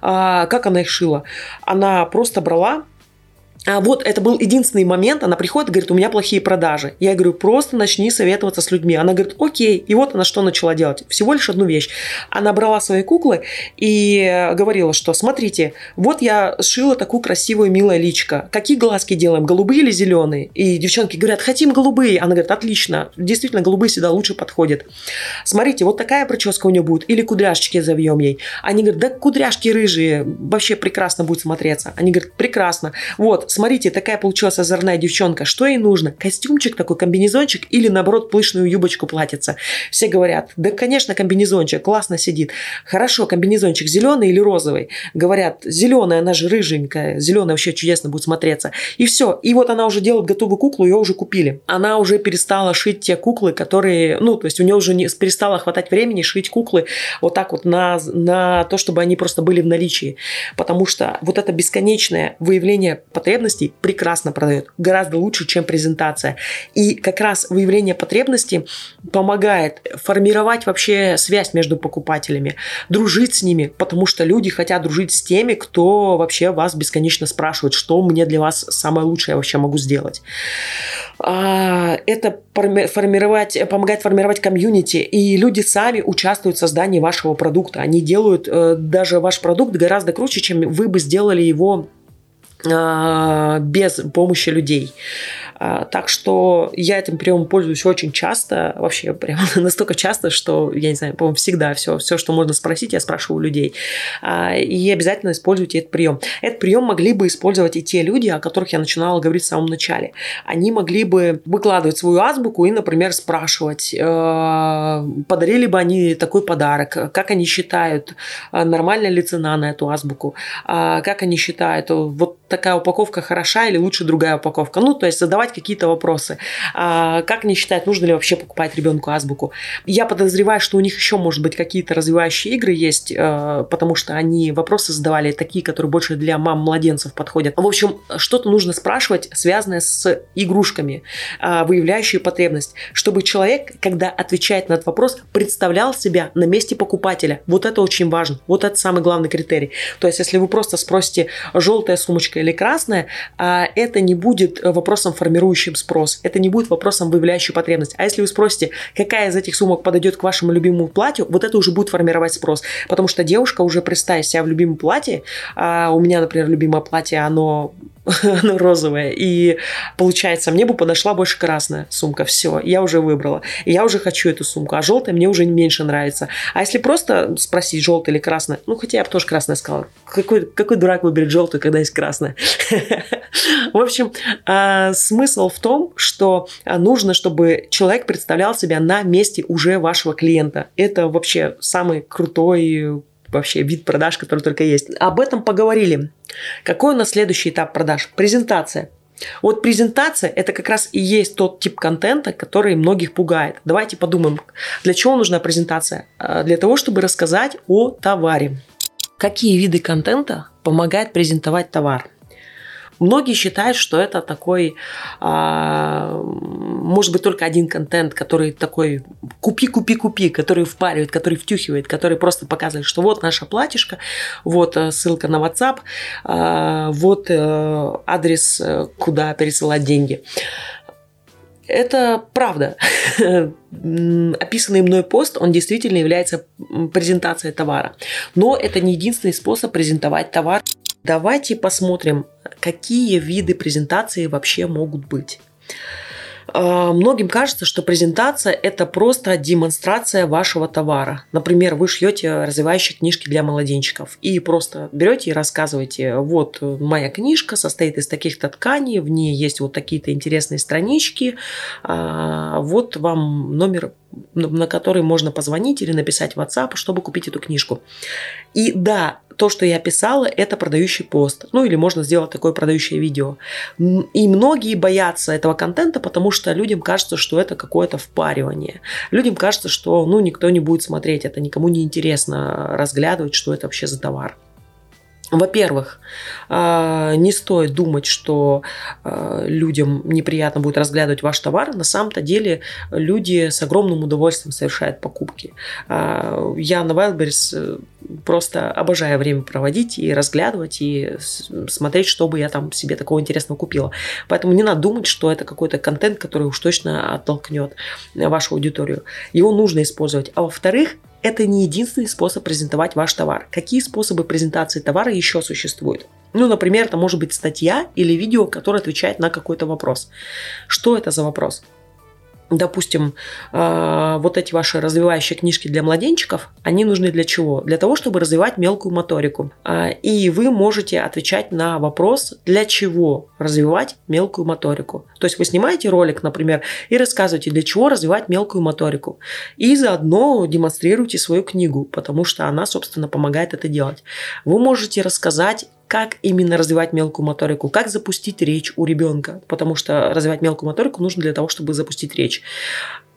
А, как она их шила? Она просто брала а вот это был единственный момент, она приходит и говорит, у меня плохие продажи. Я говорю, просто начни советоваться с людьми. Она говорит, окей. И вот она что начала делать? Всего лишь одну вещь. Она брала свои куклы и говорила, что смотрите, вот я сшила такую красивую, милую личко. Какие глазки делаем, голубые или зеленые? И девчонки говорят, хотим голубые. Она говорит, отлично, действительно, голубые всегда лучше подходят. Смотрите, вот такая прическа у нее будет. Или кудряшечки завьем ей. Они говорят, да кудряшки рыжие, вообще прекрасно будет смотреться. Они говорят, прекрасно. Вот, смотрите, такая получилась озорная девчонка. Что ей нужно? Костюмчик такой, комбинезончик или, наоборот, пышную юбочку платьица? Все говорят, да, конечно, комбинезончик, классно сидит. Хорошо, комбинезончик зеленый или розовый? Говорят, зеленая, она же рыженькая, зеленая вообще чудесно будет смотреться. И все. И вот она уже делает готовую куклу, ее уже купили. Она уже перестала шить те куклы, которые, ну, то есть у нее уже не, перестало хватать времени шить куклы вот так вот на, на то, чтобы они просто были в наличии. Потому что вот это бесконечное выявление потребностей потребностей прекрасно продает, гораздо лучше, чем презентация. И как раз выявление потребностей помогает формировать вообще связь между покупателями, дружить с ними, потому что люди хотят дружить с теми, кто вообще вас бесконечно спрашивает, что мне для вас самое лучшее я вообще могу сделать. А, это формировать, помогает формировать комьюнити, и люди сами участвуют в создании вашего продукта. Они делают э, даже ваш продукт гораздо круче, чем вы бы сделали его без помощи людей. А, так что я этим приемом пользуюсь очень часто, вообще прям настолько часто, что, я не знаю, по-моему, всегда все, все, что можно спросить, я спрашиваю у людей. А, и обязательно используйте этот прием. Этот прием могли бы использовать и те люди, о которых я начинала говорить в самом начале. Они могли бы выкладывать свою азбуку и, например, спрашивать, э, подарили бы они такой подарок, как они считают, нормальная ли цена на эту азбуку, как они считают, вот такая упаковка хороша или лучше другая упаковка. Ну, то есть задавать какие-то вопросы. А, как они считают, нужно ли вообще покупать ребенку азбуку? Я подозреваю, что у них еще, может быть, какие-то развивающие игры есть, э, потому что они вопросы задавали такие, которые больше для мам-младенцев подходят. В общем, что-то нужно спрашивать, связанное с игрушками, а, выявляющие потребность, чтобы человек, когда отвечает на этот вопрос, представлял себя на месте покупателя. Вот это очень важно. Вот это самый главный критерий. То есть, если вы просто спросите, желтая сумочка или красная, а это не будет вопросом, формирующим спрос. Это не будет вопросом, выявляющим потребность. А если вы спросите, какая из этих сумок подойдет к вашему любимому платью, вот это уже будет формировать спрос. Потому что девушка уже представит себя в любимом платье. А у меня, например, любимое платье, оно оно розовое. И получается, мне бы подошла больше красная сумка. Все, я уже выбрала. Я уже хочу эту сумку. А желтая мне уже меньше нравится. А если просто спросить, желтая или красная, ну, хотя я бы тоже красная сказала. Какой, какой дурак выберет желтую, когда есть красная? В общем, а, смысл в том, что нужно, чтобы человек представлял себя на месте уже вашего клиента. Это вообще самый крутой вообще вид продаж, который только есть. Об этом поговорили. Какой у нас следующий этап продаж? Презентация. Вот презентация – это как раз и есть тот тип контента, который многих пугает. Давайте подумаем, для чего нужна презентация? А, для того, чтобы рассказать о товаре. Какие виды контента помогают презентовать товар? Многие считают, что это такой, а, может быть, только один контент, который такой купи, купи, купи, который впаривает, который втюхивает, который просто показывает, что вот наша платьишко, вот э, ссылка на WhatsApp, а, вот э, адрес, э, куда пересылать деньги. Это правда. Описанный мной пост, он действительно является презентацией товара. Но это не единственный способ презентовать товар. Давайте посмотрим, какие виды презентации вообще могут быть. А, многим кажется, что презентация – это просто демонстрация вашего товара. Например, вы шьете развивающие книжки для младенчиков и просто берете и рассказываете, вот моя книжка состоит из таких-то тканей, в ней есть вот такие-то интересные странички, а, вот вам номер на который можно позвонить или написать в WhatsApp, чтобы купить эту книжку. И да, то, что я писала, это продающий пост. Ну или можно сделать такое продающее видео. И многие боятся этого контента, потому что людям кажется, что это какое-то впаривание. Людям кажется, что ну, никто не будет смотреть, это никому не интересно разглядывать, что это вообще за товар. Во-первых, а, не стоит думать, что а, людям неприятно будет разглядывать ваш товар. На самом-то деле люди с огромным удовольствием совершают покупки. А, я на Wildberries э, просто обожаю время проводить и разглядывать, и смотреть, что бы я там себе такого интересного купила. Поэтому не надо думать, что это какой-то контент, который уж точно оттолкнет вашу аудиторию. Его нужно использовать. А во-вторых, это не единственный способ презентовать ваш товар. Какие способы презентации товара еще существуют? Ну, например, это может быть статья или видео, которое отвечает на какой-то вопрос. Что это за вопрос? Допустим, э, вот эти ваши развивающие книжки для младенчиков, они нужны для чего? Для того, чтобы развивать мелкую моторику. Э, и вы можете отвечать на вопрос, для чего развивать мелкую моторику. То есть вы снимаете ролик, например, и рассказываете, для чего развивать мелкую моторику. И заодно демонстрируете свою книгу, потому что она, собственно, помогает это делать. Вы можете рассказать как именно развивать мелкую моторику, как запустить речь у ребенка, потому что развивать мелкую моторику нужно для того, чтобы запустить речь.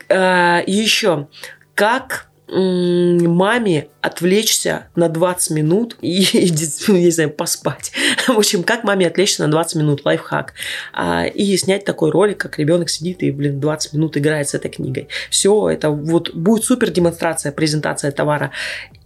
Э, Еще, как маме отвлечься на 20 минут и, не знаю, поспать. В общем, как маме отвлечься на 20 минут, лайфхак. А, и снять такой ролик, как ребенок сидит и, блин, 20 минут играет с этой книгой. Все, это вот будет супер демонстрация, презентация товара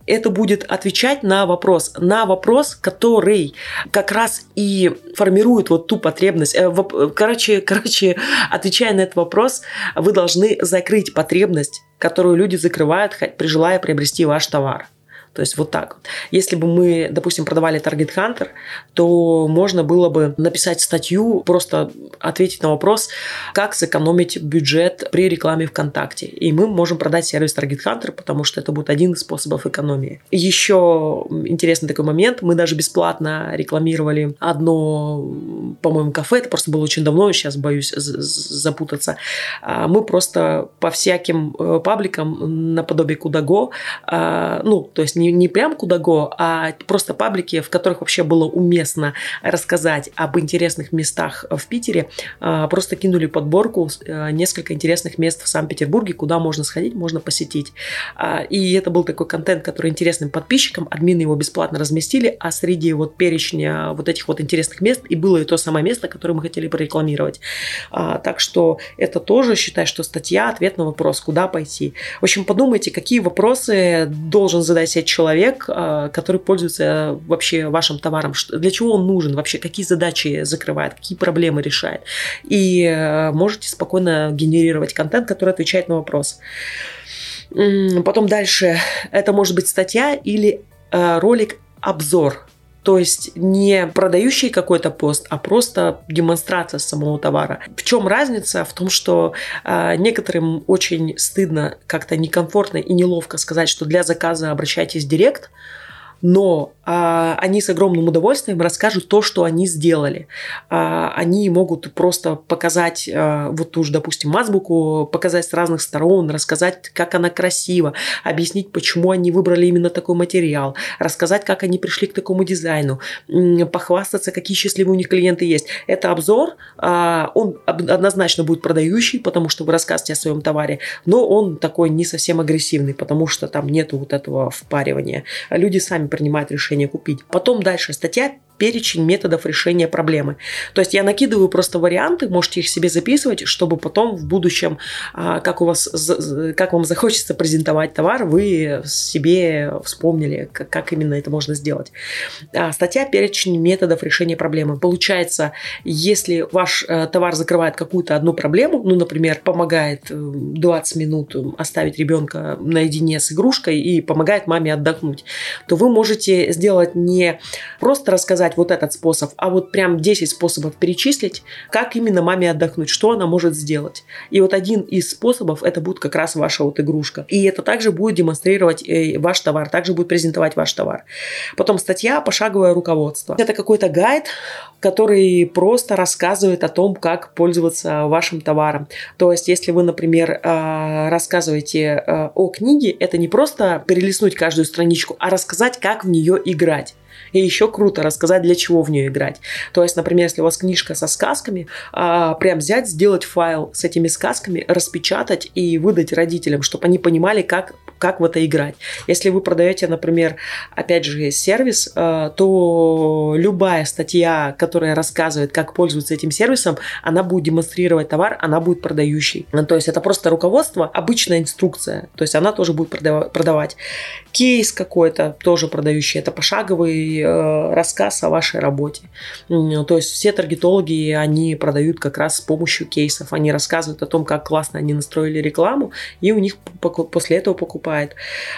это будет отвечать на вопрос, на вопрос, который как раз и формирует вот ту потребность. Э, короче, короче, отвечая на этот вопрос, вы должны закрыть потребность, которую люди закрывают, желая приобрести ваш товар. То есть вот так. Если бы мы, допустим, продавали Target Hunter, то можно было бы написать статью, просто ответить на вопрос, как сэкономить бюджет при рекламе ВКонтакте. И мы можем продать сервис Target Hunter, потому что это будет один из способов экономии. Еще интересный такой момент. Мы даже бесплатно рекламировали одно, по-моему, кафе. Это просто было очень давно, сейчас боюсь запутаться. А, мы просто по всяким э, пабликам наподобие Кудаго, а, ну, то есть не, не прям куда-го, а просто паблики, в которых вообще было уместно рассказать об интересных местах в Питере. А, просто кинули подборку э, несколько интересных мест в Санкт-Петербурге, куда можно сходить, можно посетить. А, и это был такой контент, который интересным подписчикам, админы его бесплатно разместили, а среди вот перечня вот этих вот интересных мест и было и то самое место, которое мы хотели прорекламировать. А, так что это тоже, считай, что статья, ответ на вопрос, куда пойти. В общем, подумайте, какие вопросы должен задать себе человек, а, который пользуется вообще вашим товаром, для чего он нужен вообще, какие задачи закрывает, какие проблемы решает. И э, можете спокойно генерировать контент, который отвечает на вопрос. Потом дальше, это может быть статья или э, ролик обзор то есть не продающий какой-то пост, а просто демонстрация самого товара. В чем разница? В том, что э, некоторым очень стыдно, как-то некомфортно и неловко сказать, что для заказа обращайтесь в директ, но а, они с огромным удовольствием расскажут то, что они сделали. А, они могут просто показать а, вот ту же, допустим, азбуку, показать с разных сторон, рассказать, как она красива, объяснить, почему они выбрали именно такой материал, рассказать, как они пришли к такому дизайну, похвастаться, какие счастливые у них клиенты есть. Это обзор, а, он однозначно будет продающий, потому что вы рассказываете о своем товаре, но он такой не совсем агрессивный, потому что там нету вот этого впаривания. Люди сами принимает решение купить. Потом дальше статья перечень методов решения проблемы. То есть я накидываю просто варианты, можете их себе записывать, чтобы потом в будущем, а, как у вас, как вам захочется презентовать товар, вы себе вспомнили, как именно это можно сделать. А, статья перечень методов решения проблемы. Получается, если ваш э, товар закрывает какую-то одну проблему, ну, например, помогает 20 э, минут оставить ребенка наедине с игрушкой и помогает маме отдохнуть, то вы можете сделать не просто рассказать сказать вот этот способ, а вот прям 10 способов перечислить, как именно маме отдохнуть, что она может сделать. И вот один из способов это будет как раз ваша вот игрушка. И это также будет демонстрировать э, ваш товар, также будет презентовать ваш товар. Потом статья «Пошаговое руководство». Это какой-то гайд, который просто рассказывает о том, как пользоваться вашим товаром. То есть, если вы, например, э, рассказываете э, о книге, это не просто перелистнуть каждую страничку, а рассказать, как в нее играть. И еще круто рассказать, для чего в нее играть. То есть, например, если у вас книжка со сказками, а, прям взять, сделать файл с этими сказками, распечатать и выдать родителям, чтобы они понимали, как как в это играть. Если вы продаете, например, опять же, сервис, э, то любая статья, которая рассказывает, как пользоваться этим сервисом, она будет демонстрировать товар, она будет продающей. Ну, то есть это просто руководство, обычная инструкция. То есть она тоже будет продавать. Кейс какой-то тоже продающий. Это пошаговый э, рассказ о вашей работе. То есть все таргетологи, они продают как раз с помощью кейсов. Они рассказывают о том, как классно они настроили рекламу, и у них после этого покупает.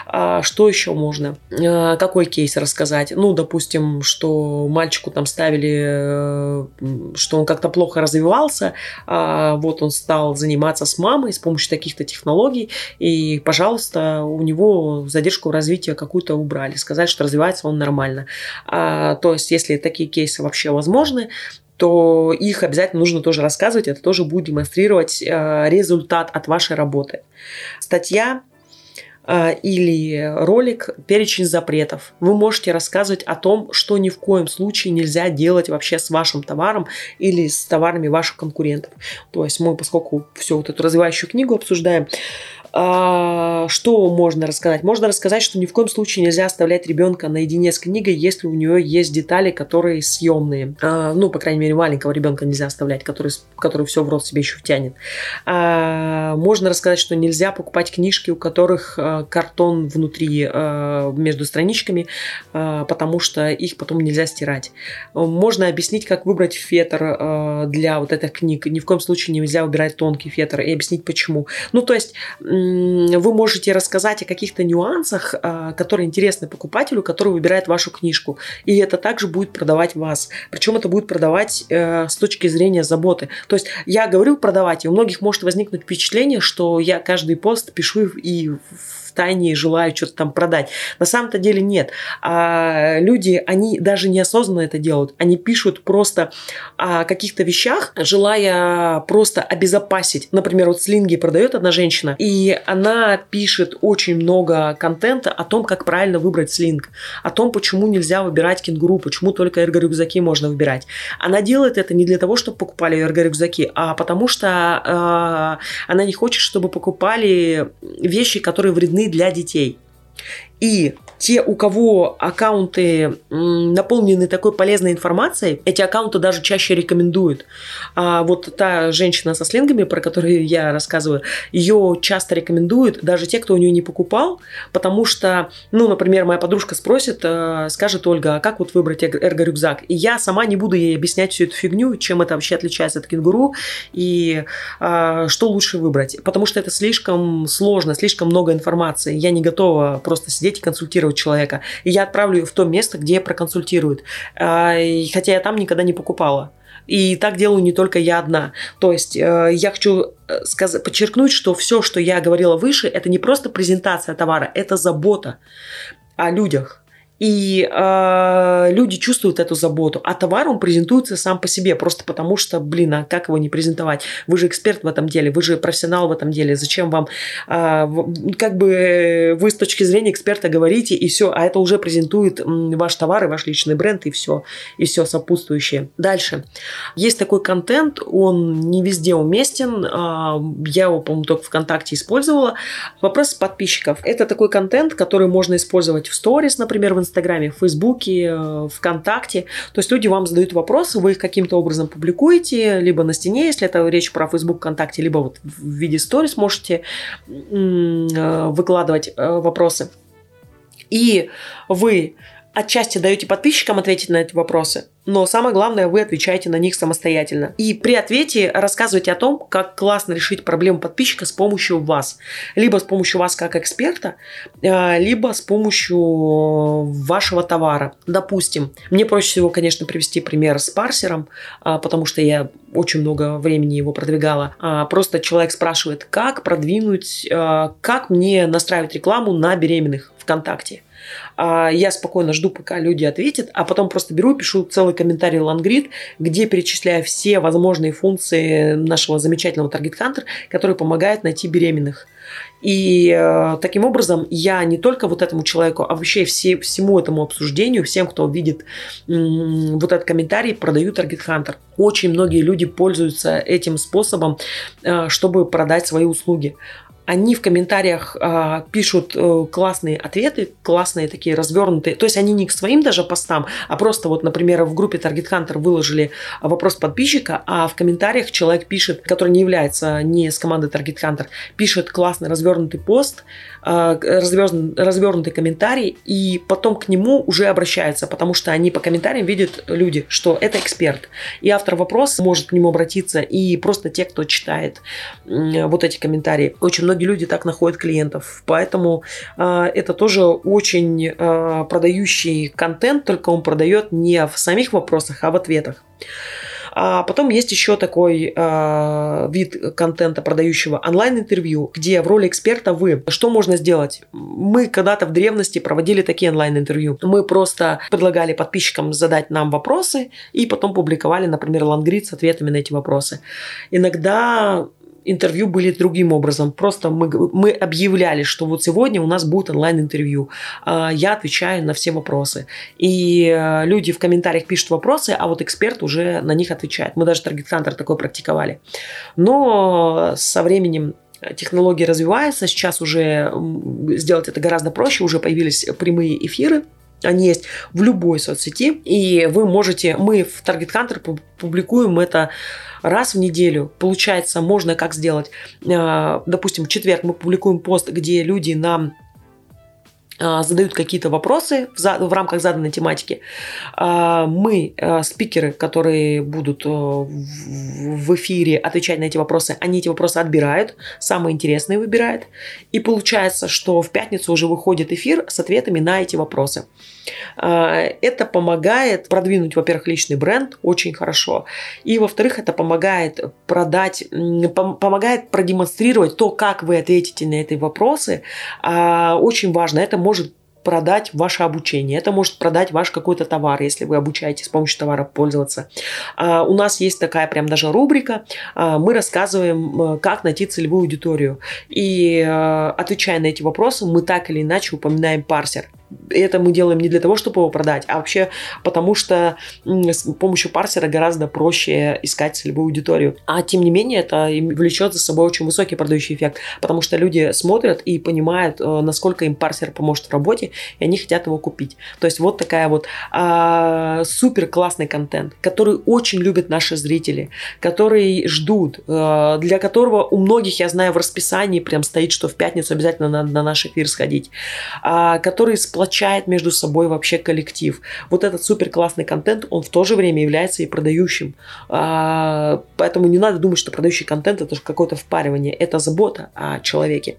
А что еще можно? А, какой кейс рассказать? Ну, допустим, что мальчику там ставили, э, что он как-то плохо развивался, а вот он стал заниматься с мамой с помощью таких-то технологий, и, пожалуйста, у него задержку развития какую-то убрали, сказать, что развивается он нормально. А, то есть, если такие кейсы вообще возможны, то их обязательно нужно тоже рассказывать, это тоже будет демонстрировать э, результат от вашей работы. Статья или ролик перечень запретов. Вы можете рассказывать о том, что ни в коем случае нельзя делать вообще с вашим товаром или с товарами ваших конкурентов. То есть мы, поскольку всю вот эту развивающую книгу обсуждаем, а, что можно рассказать? Можно рассказать, что ни в коем случае нельзя оставлять ребенка наедине с книгой, если у нее есть детали, которые съемные. А, ну, по крайней мере, маленького ребенка нельзя оставлять, который, который все в рот себе еще втянет. А, можно рассказать, что нельзя покупать книжки, у которых картон внутри между страничками, потому что их потом нельзя стирать. Можно объяснить, как выбрать фетр для вот этих книг. Ни в коем случае нельзя выбирать тонкий фетр и объяснить почему. Ну, то есть вы можете рассказать о каких-то нюансах, а, которые интересны покупателю, который выбирает вашу книжку. И это также будет продавать вас. Причем это будет продавать э, с точки зрения заботы. То есть я говорю продавать, и у многих может возникнуть впечатление, что я каждый пост пишу и тайне желаю что-то там продать. На самом-то деле нет. А люди, они даже неосознанно это делают. Они пишут просто о каких-то вещах, желая просто обезопасить. Например, вот слинги продает одна женщина, и она пишет очень много контента о том, как правильно выбрать слинг, о том, почему нельзя выбирать кенгуру, почему только эрго-рюкзаки можно выбирать. Она делает это не для того, чтобы покупали эрго-рюкзаки, а потому что э, она не хочет, чтобы покупали вещи, которые вредны для детей. И те, у кого аккаунты наполнены такой полезной информацией, эти аккаунты даже чаще рекомендуют. А вот та женщина со слингами, про которую я рассказываю, ее часто рекомендуют даже те, кто у нее не покупал, потому что, ну, например, моя подружка спросит, э, скажет Ольга, а как вот выбрать эрго-рюкзак? И я сама не буду ей объяснять всю эту фигню, чем это вообще отличается от кенгуру и а, что лучше выбрать, потому что это слишком сложно, слишком много информации. Я не готова просто сидеть и консультировать человека, и я отправлю ее в то место, где проконсультируют. А, хотя я там никогда не покупала. И так делаю не только я одна. То есть э, я хочу э, сказать, подчеркнуть, что все, что я говорила выше, это не просто презентация товара, это забота о людях. И э, люди чувствуют эту заботу. А товар, он презентуется сам по себе, просто потому что, блин, а как его не презентовать? Вы же эксперт в этом деле, вы же профессионал в этом деле. Зачем вам, э, как бы вы с точки зрения эксперта говорите, и все, а это уже презентует ваш товар и ваш личный бренд, и все, и все сопутствующее. Дальше. Есть такой контент, он не везде уместен. Э, я его, по-моему, только ВКонтакте использовала. Вопрос подписчиков. Это такой контент, который можно использовать в сторис, например, в Инстаграме, в Фейсбуке, э, ВКонтакте. То есть люди вам задают вопросы, вы их каким-то образом публикуете, либо на стене, если это речь про Фейсбук, ВКонтакте, либо вот в виде сторис можете э, выкладывать э, вопросы. И вы отчасти даете подписчикам ответить на эти вопросы, но самое главное, вы отвечаете на них самостоятельно. И при ответе рассказывайте о том, как классно решить проблему подписчика с помощью вас. Либо с помощью вас как эксперта, э, либо с помощью вашего товара. Допустим, мне проще всего, конечно, привести пример с парсером, э, потому что я очень много времени его продвигала. А, просто человек спрашивает, как продвинуть, э, как мне настраивать рекламу на беременных ВКонтакте. А, я спокойно жду, пока люди ответят, а потом просто беру и пишу целый комментарий Лангрид, где перечисляю все возможные функции нашего замечательного Target Hunter, который помогает найти беременных. И э, таким образом я не только вот этому человеку, а вообще все, всему этому обсуждению, всем, кто видит м- вот этот комментарий, продаю Target Hunter. Очень многие люди пользуются этим способом, э, чтобы продать свои услуги. Они в комментариях э, пишут э, классные ответы, классные такие развернутые. То есть они не к своим даже постам, а просто вот, например, в группе Target Hunter выложили вопрос подписчика, а в комментариях человек пишет, который не является не с команды Target Hunter, пишет классный развернутый пост, э, развернутый, развернутый комментарий, и потом к нему уже обращаются, потому что они по комментариям видят люди, что это эксперт. И автор вопроса может к нему обратиться, и просто те, кто читает э, вот эти комментарии. Очень многие люди так находят клиентов. Поэтому э, это тоже очень э, продающий контент, только он продает не в самих вопросах, а в ответах. А потом есть еще такой э, вид контента продающего онлайн-интервью, где в роли эксперта вы. Что можно сделать? Мы когда-то в древности проводили такие онлайн-интервью. Мы просто предлагали подписчикам задать нам вопросы и потом публиковали, например, лангрид с ответами на эти вопросы. Иногда интервью были другим образом. Просто мы, мы объявляли, что вот сегодня у нас будет онлайн-интервью. А, я отвечаю на все вопросы. И э, люди в комментариях пишут вопросы, а вот эксперт уже на них отвечает. Мы даже Hunter такое практиковали. Но со временем технологии развиваются, сейчас уже сделать это гораздо проще, уже появились прямые эфиры, они есть в любой соцсети, и вы можете, мы в Target Hunter публикуем это раз в неделю. Получается, можно как сделать? Э, допустим, в четверг мы публикуем пост, где люди нам а, задают какие-то вопросы в, за, в рамках заданной тематики. А, мы, спикеры, которые будут в эфире отвечать на эти вопросы, они эти вопросы отбирают, самые интересные выбирают. И получается, что в пятницу уже выходит эфир с ответами на эти вопросы. Это помогает продвинуть, во-первых, личный бренд очень хорошо. И, во-вторых, это помогает продать, помогает продемонстрировать то, как вы ответите на эти вопросы. Очень важно. Это может продать ваше обучение, это может продать ваш какой-то товар, если вы обучаете с помощью товара пользоваться. А, у нас есть такая прям даже рубрика, а, мы рассказываем, как найти целевую аудиторию. И а, отвечая на эти вопросы, мы так или иначе упоминаем парсер это мы делаем не для того, чтобы его продать, а вообще потому, что с помощью парсера гораздо проще искать целевую аудиторию. А тем не менее, это влечет за собой очень высокий продающий эффект, потому что люди смотрят и понимают, э, насколько им парсер поможет в работе, и они хотят его купить. То есть вот такая вот а, супер классный контент, который очень любят наши зрители, который ждут, а, для которого у многих, я знаю, в расписании прям стоит, что в пятницу обязательно надо на наш эфир сходить, а, который сплочает между собой вообще коллектив. Вот этот супер классный контент, он в то же время является и продающим. А, поэтому не надо думать, что продающий контент это какое-то впаривание. Это забота о человеке.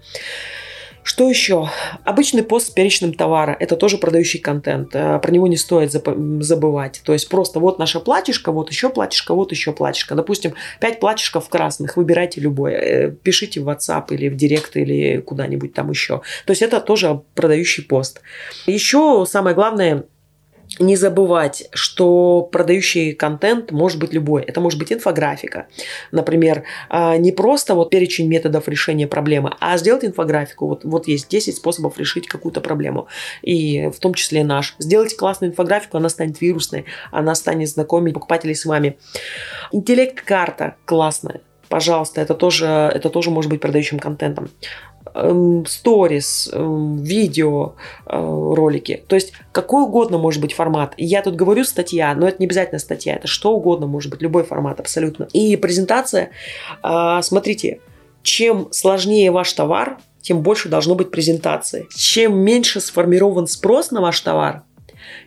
Что еще? Обычный пост с перечным товара. Это тоже продающий контент. Э, про него не стоит забывать. То есть просто вот наша платьишко, вот еще платьишко, вот еще платьишко. Допустим, 5 платьишков красных. Выбирайте любое. Э, пишите в WhatsApp или в Директ или куда-нибудь там еще. То есть это тоже продающий пост. Еще самое главное – не забывать, что продающий контент может быть любой. Это может быть инфографика. Например, а, не просто вот перечень методов решения проблемы, а сделать инфографику. Вот, вот есть 10 способов решить какую-то проблему. И в том числе наш. Сделать классную инфографику, она станет вирусной, она станет знакомить покупателей с вами. Интеллект-карта классная пожалуйста, это тоже, это тоже может быть продающим контентом. Эм, сторис, эм, видео, э, ролики. То есть какой угодно может быть формат. Я тут говорю статья, но это не обязательно статья, это что угодно может быть, любой формат абсолютно. И презентация, а, смотрите, чем сложнее ваш товар, тем больше должно быть презентации. Чем меньше сформирован спрос на ваш товар,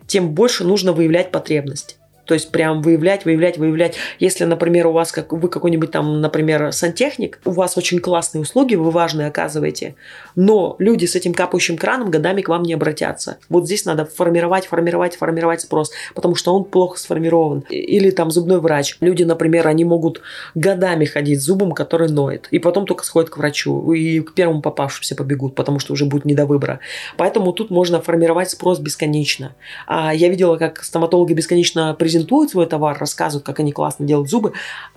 тем больше нужно выявлять потребность. То есть прям выявлять, выявлять, выявлять. Если, например, у вас как вы какой-нибудь там, например, сантехник, у вас очень классные услуги, вы важные оказываете, но люди с этим капающим краном годами к вам не обратятся. Вот здесь надо формировать, формировать, формировать спрос, потому что он плохо сформирован. Или там зубной врач. Люди, например, они могут годами ходить с зубом, который ноет, и потом только сходят к врачу, и к первому попавшемуся побегут, потому что уже будет не до выбора. Поэтому тут можно формировать спрос бесконечно. А я видела, как стоматологи бесконечно презентуют презентуют свой товар, рассказывают, как они классно делают зубы,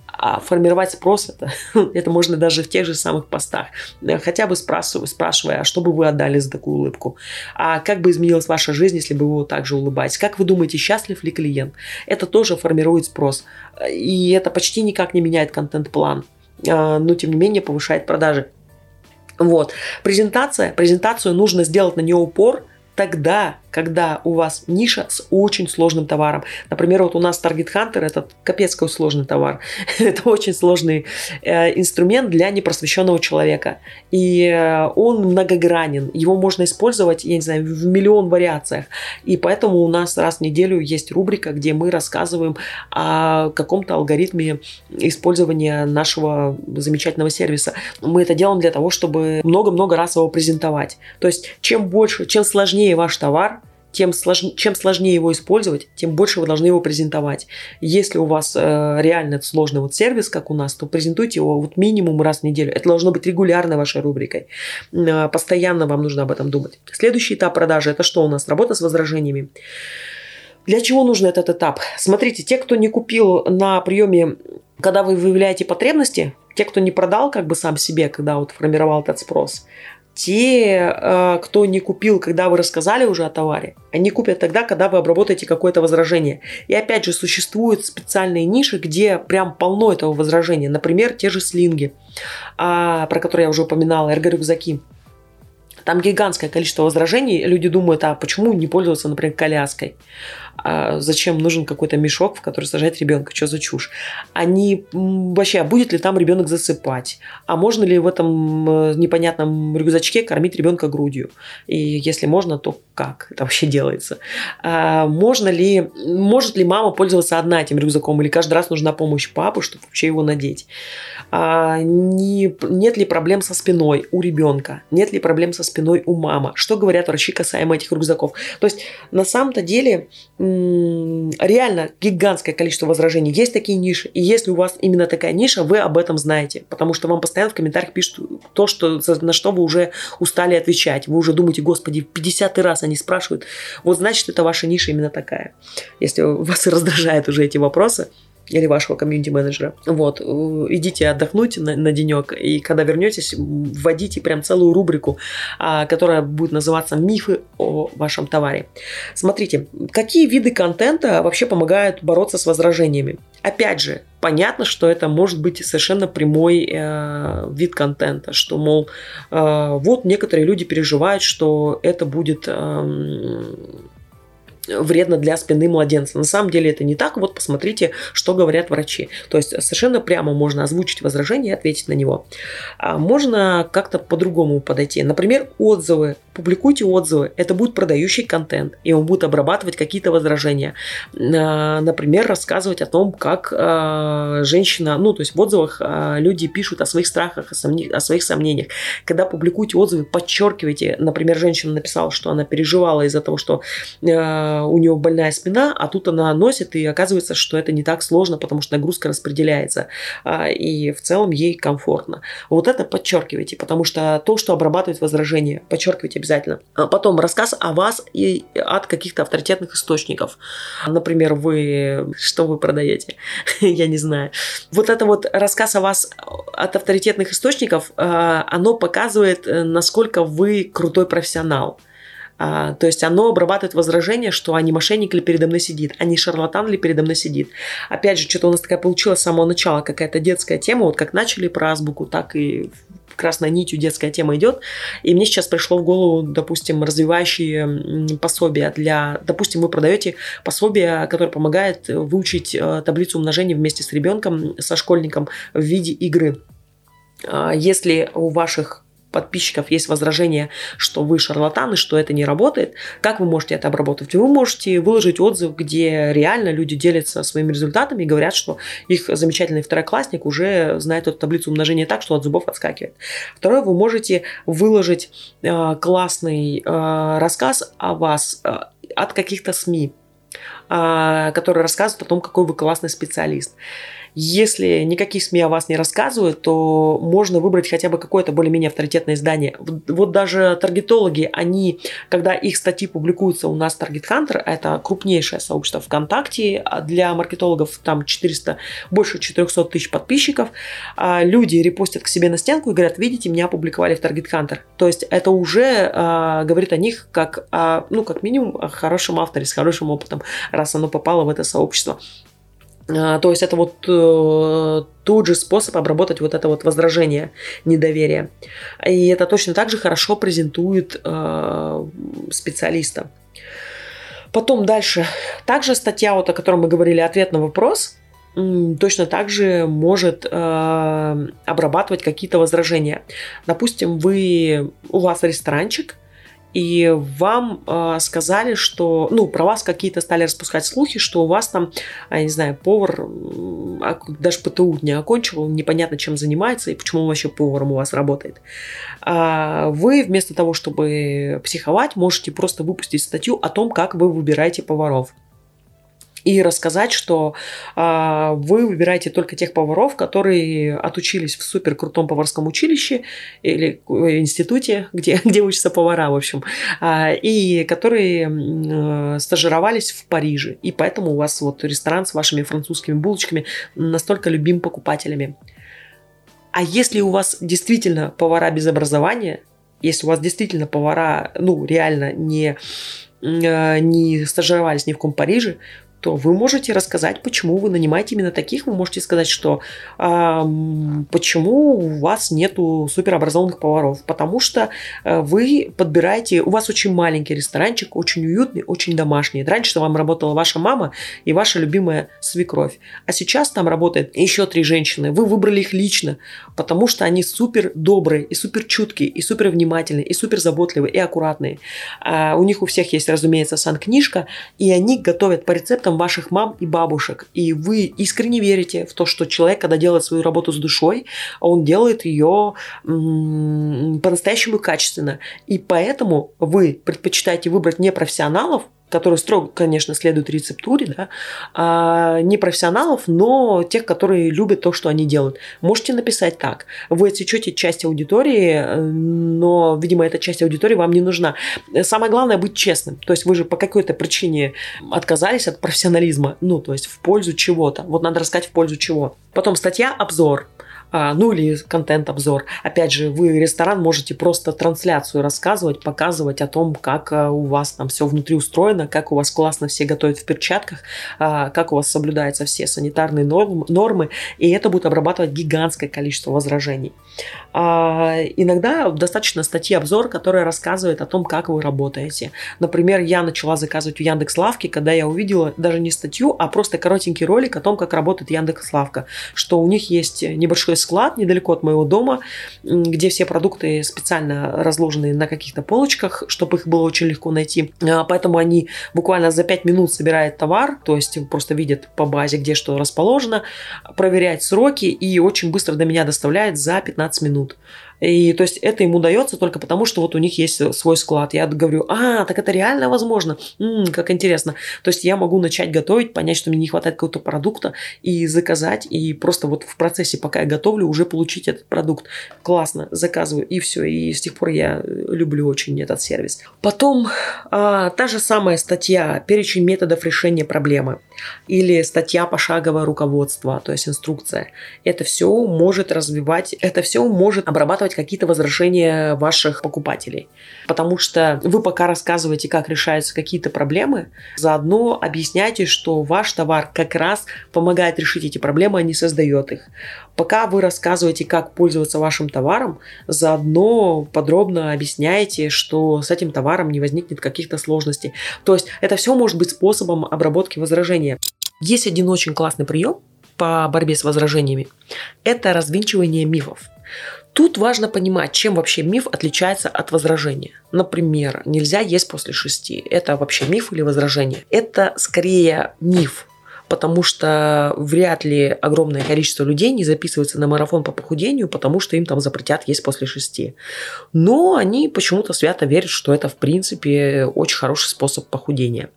а формировать спрос это, это можно даже в тех же самых постах. Хотя бы спрашивая, спрашивая, а что бы вы отдали за такую улыбку? А как бы изменилась ваша жизнь, если бы вы так же улыбаетесь? Как вы думаете, счастлив ли клиент? Это тоже формирует спрос. И это почти никак не меняет контент-план, а, но тем не менее повышает продажи. Вот. Презентация. Презентацию нужно сделать на нее упор тогда, когда у вас ниша с очень сложным товаром. Например, вот у нас Target Hunter это капец какой сложный товар. это очень сложный э, инструмент для непросвещенного человека. И э, он многогранен. Его можно использовать, я не знаю, в миллион вариациях. И поэтому у нас раз в неделю есть рубрика, где мы рассказываем о каком-то алгоритме использования нашего замечательного сервиса. Мы это делаем для того, чтобы много-много раз его презентовать. То есть, чем больше, чем сложнее ваш товар, тем сложнее, чем сложнее его использовать, тем больше вы должны его презентовать. Если у вас э, реально сложный вот сервис, как у нас, то презентуйте его вот минимум раз в неделю. Это должно быть регулярной вашей рубрикой. Э, постоянно вам нужно об этом думать. Следующий этап продажи – это что у нас? Работа с возражениями. Для чего нужен этот этап? Смотрите, те, кто не купил на приеме, когда вы выявляете потребности, те, кто не продал как бы сам себе, когда вот формировал этот спрос, те, э, кто не купил, когда вы рассказали уже о товаре, они купят тогда, когда вы обработаете какое-то возражение. И опять же, существуют специальные ниши, где прям полно этого возражения. Например, те же слинги, а, про которые я уже упоминала, эрго-рюкзаки. Там гигантское количество возражений. Люди думают, а почему не пользоваться, например, коляской? а зачем нужен какой-то мешок, в который сажать ребенка, что за чушь. Они вообще, а будет ли там ребенок засыпать? А можно ли в этом э, непонятном рюкзачке кормить ребенка грудью? И если можно, то как это вообще делается? А можно ли, может ли мама пользоваться одна этим рюкзаком, или каждый раз нужна помощь папы, чтобы вообще его надеть? А не, нет ли проблем со спиной у ребенка? Нет ли проблем со спиной у мамы? Что говорят врачи касаемо этих рюкзаков? То есть на самом-то деле реально гигантское количество возражений. Есть такие ниши. И если у вас именно такая ниша, вы об этом знаете. Потому что вам постоянно в комментариях пишут то, что, на что вы уже устали отвечать. Вы уже думаете, господи, 50 раз они спрашивают. Вот значит, это ваша ниша именно такая. Если вас раздражают уже эти вопросы, или вашего комьюнити-менеджера. Вот, э, идите отдохнуть на, на денек, и когда вернетесь, вводите прям целую рубрику, а, которая будет называться «Мифы о вашем товаре». Смотрите, какие виды контента вообще помогают бороться с возражениями? Опять же, понятно, что это может быть совершенно прямой э, вид контента, что, мол, э, вот некоторые люди переживают, что это будет... Э, вредно для спины младенца. На самом деле это не так. Вот посмотрите, что говорят врачи. То есть совершенно прямо можно озвучить возражение и ответить на него. А можно как-то по-другому подойти. Например, отзывы. Публикуйте отзывы. Это будет продающий контент. И он будет обрабатывать какие-то возражения. А, например, рассказывать о том, как а, женщина, ну, то есть в отзывах люди пишут о своих страхах, о своих сомнениях. Когда публикуете отзывы, подчеркивайте. Например, женщина написала, что она переживала из-за того, что у нее больная спина, а тут она носит, и оказывается, что это не так сложно, потому что нагрузка распределяется, а, и в целом ей комфортно. Вот это подчеркивайте, потому что то, что обрабатывает возражение, подчеркивайте обязательно. А потом рассказ о вас и от каких-то авторитетных источников. Например, вы, что вы продаете? Я не знаю. Вот это вот рассказ о вас от авторитетных источников, а, оно показывает, э, насколько вы крутой профессионал. А, то есть оно обрабатывает возражение, что а не мошенник ли передо мной сидит, а не шарлатан ли передо мной сидит. Опять же, что-то у нас такая получилась с самого начала какая-то детская тема, вот как начали про азбуку, так и красной нитью детская тема идет. И мне сейчас пришло в голову, допустим, развивающие пособия для... Допустим, вы продаете пособие, которое помогает выучить э, таблицу умножения вместе с ребенком, со школьником в виде игры. А, если у ваших подписчиков есть возражение, что вы шарлатаны, что это не работает, как вы можете это обработать? Вы можете выложить отзыв, где реально люди делятся своими результатами и говорят, что их замечательный второклассник уже знает эту таблицу умножения так, что от зубов отскакивает. Второе, вы можете выложить э, классный э, рассказ о вас э, от каких-то СМИ, э, которые рассказывают о том, какой вы классный специалист. Если никаких СМИ о вас не рассказывают, то можно выбрать хотя бы какое-то более-менее авторитетное издание. Вот даже таргетологи, они, когда их статьи публикуются у нас Target Hunter, это крупнейшее сообщество ВКонтакте, а для маркетологов там 400, больше 400 тысяч подписчиков, а люди репостят к себе на стенку и говорят, видите, меня опубликовали в Target Hunter. То есть это уже э, говорит о них как, э, ну, как минимум, о хорошем авторе с хорошим опытом, раз оно попало в это сообщество. А, то есть это вот э, тот же способ обработать вот это вот возражение недоверия. И это точно так же хорошо презентует э, специалиста. Потом дальше. Также статья, вот, о которой мы говорили, ответ на вопрос, точно так же может э, обрабатывать какие-то возражения. Допустим, вы, у вас ресторанчик, и вам э, сказали, что, ну, про вас какие-то стали распускать слухи, что у вас там, я не знаю, повар а, даже ПТУ не окончил, непонятно чем занимается и почему он вообще поваром у вас работает. А вы вместо того, чтобы психовать, можете просто выпустить статью о том, как вы выбираете поваров и рассказать, что э, вы выбираете только тех поваров, которые отучились в супер крутом поварском училище или институте, где, где учатся повара, в общем, э, и которые э, стажировались в Париже. И поэтому у вас вот ресторан с вашими французскими булочками настолько любим покупателями. А если у вас действительно повара без образования, если у вас действительно повара, ну, реально не, не стажировались ни в ком Париже, то вы можете рассказать, почему вы нанимаете именно таких. Вы можете сказать, что э, почему у вас нету суперобразованных поваров. Потому что э, вы подбираете, у вас очень маленький ресторанчик, очень уютный, очень домашний. Раньше вам работала ваша мама и ваша любимая свекровь. А сейчас там работает еще три женщины. Вы выбрали их лично, потому что они супер добрые, и супер чуткие, и супер внимательные, и супер заботливые, и аккуратные. А у них у всех есть, разумеется, сан-книжка, и они готовят по рецептам опытом ваших мам и бабушек, и вы искренне верите в то, что человек, когда делает свою работу с душой, он делает ее по-настоящему качественно. И поэтому вы предпочитаете выбрать не профессионалов, которые строго, конечно, следуют рецептуре, да, а не профессионалов, но тех, которые любят то, что они делают. Можете написать так. Вы отсечете часть аудитории, но, видимо, эта часть аудитории вам не нужна. Самое главное быть честным. То есть вы же по какой-то причине отказались от профессионализма, ну, то есть в пользу чего-то. Вот надо рассказать в пользу чего. Потом статья «Обзор». А, ну или контент-обзор. Опять же, вы ресторан можете просто трансляцию рассказывать, показывать о том, как а, у вас там все внутри устроено, как у вас классно все готовят в перчатках, а, как у вас соблюдаются все санитарные нормы, и это будет обрабатывать гигантское количество возражений. Иногда достаточно статьи обзор, которая рассказывает о том, как вы работаете. Например, я начала заказывать в Яндекс Лавке, когда я увидела даже не статью, а просто коротенький ролик о том, как работает Яндекс Лавка, что у них есть небольшой склад недалеко от моего дома, где все продукты специально разложены на каких-то полочках, чтобы их было очень легко найти. А, поэтому они буквально за 5 минут собирают товар, то есть просто видят по базе, где что расположено, проверяют сроки и очень быстро до меня доставляют за 15 минут. И то есть это ему дается только потому, что вот у них есть свой склад. Я говорю, а, так это реально возможно. М-м, как интересно. То есть я могу начать готовить, понять, что мне не хватает какого-то продукта и заказать, и просто вот в процессе, пока я готовлю, уже получить этот продукт. Классно, заказываю, и все. И с тех пор я люблю очень этот сервис. Потом а, та же самая статья «Перечень методов решения проблемы» или статья «Пошаговое руководство», то есть инструкция. Это все может развивать, это все может обрабатывать какие-то возражения ваших покупателей. Потому что вы пока рассказываете, как решаются какие-то проблемы, заодно объясняйте, что ваш товар как раз помогает решить эти проблемы, а не создает их. Пока вы рассказываете, как пользоваться вашим товаром, заодно подробно объясняете, что с этим товаром не возникнет каких-то сложностей. То есть это все может быть способом обработки возражения. Есть один очень классный прием по борьбе с возражениями. Это развинчивание мифов. Тут важно понимать, чем вообще миф отличается от возражения. Например, нельзя есть после шести. Это вообще миф или возражение? Это скорее миф, потому что вряд ли огромное количество людей не записываются на марафон по похудению, потому что им там запретят есть после шести. Но они почему-то свято верят, что это в принципе очень хороший способ похудения.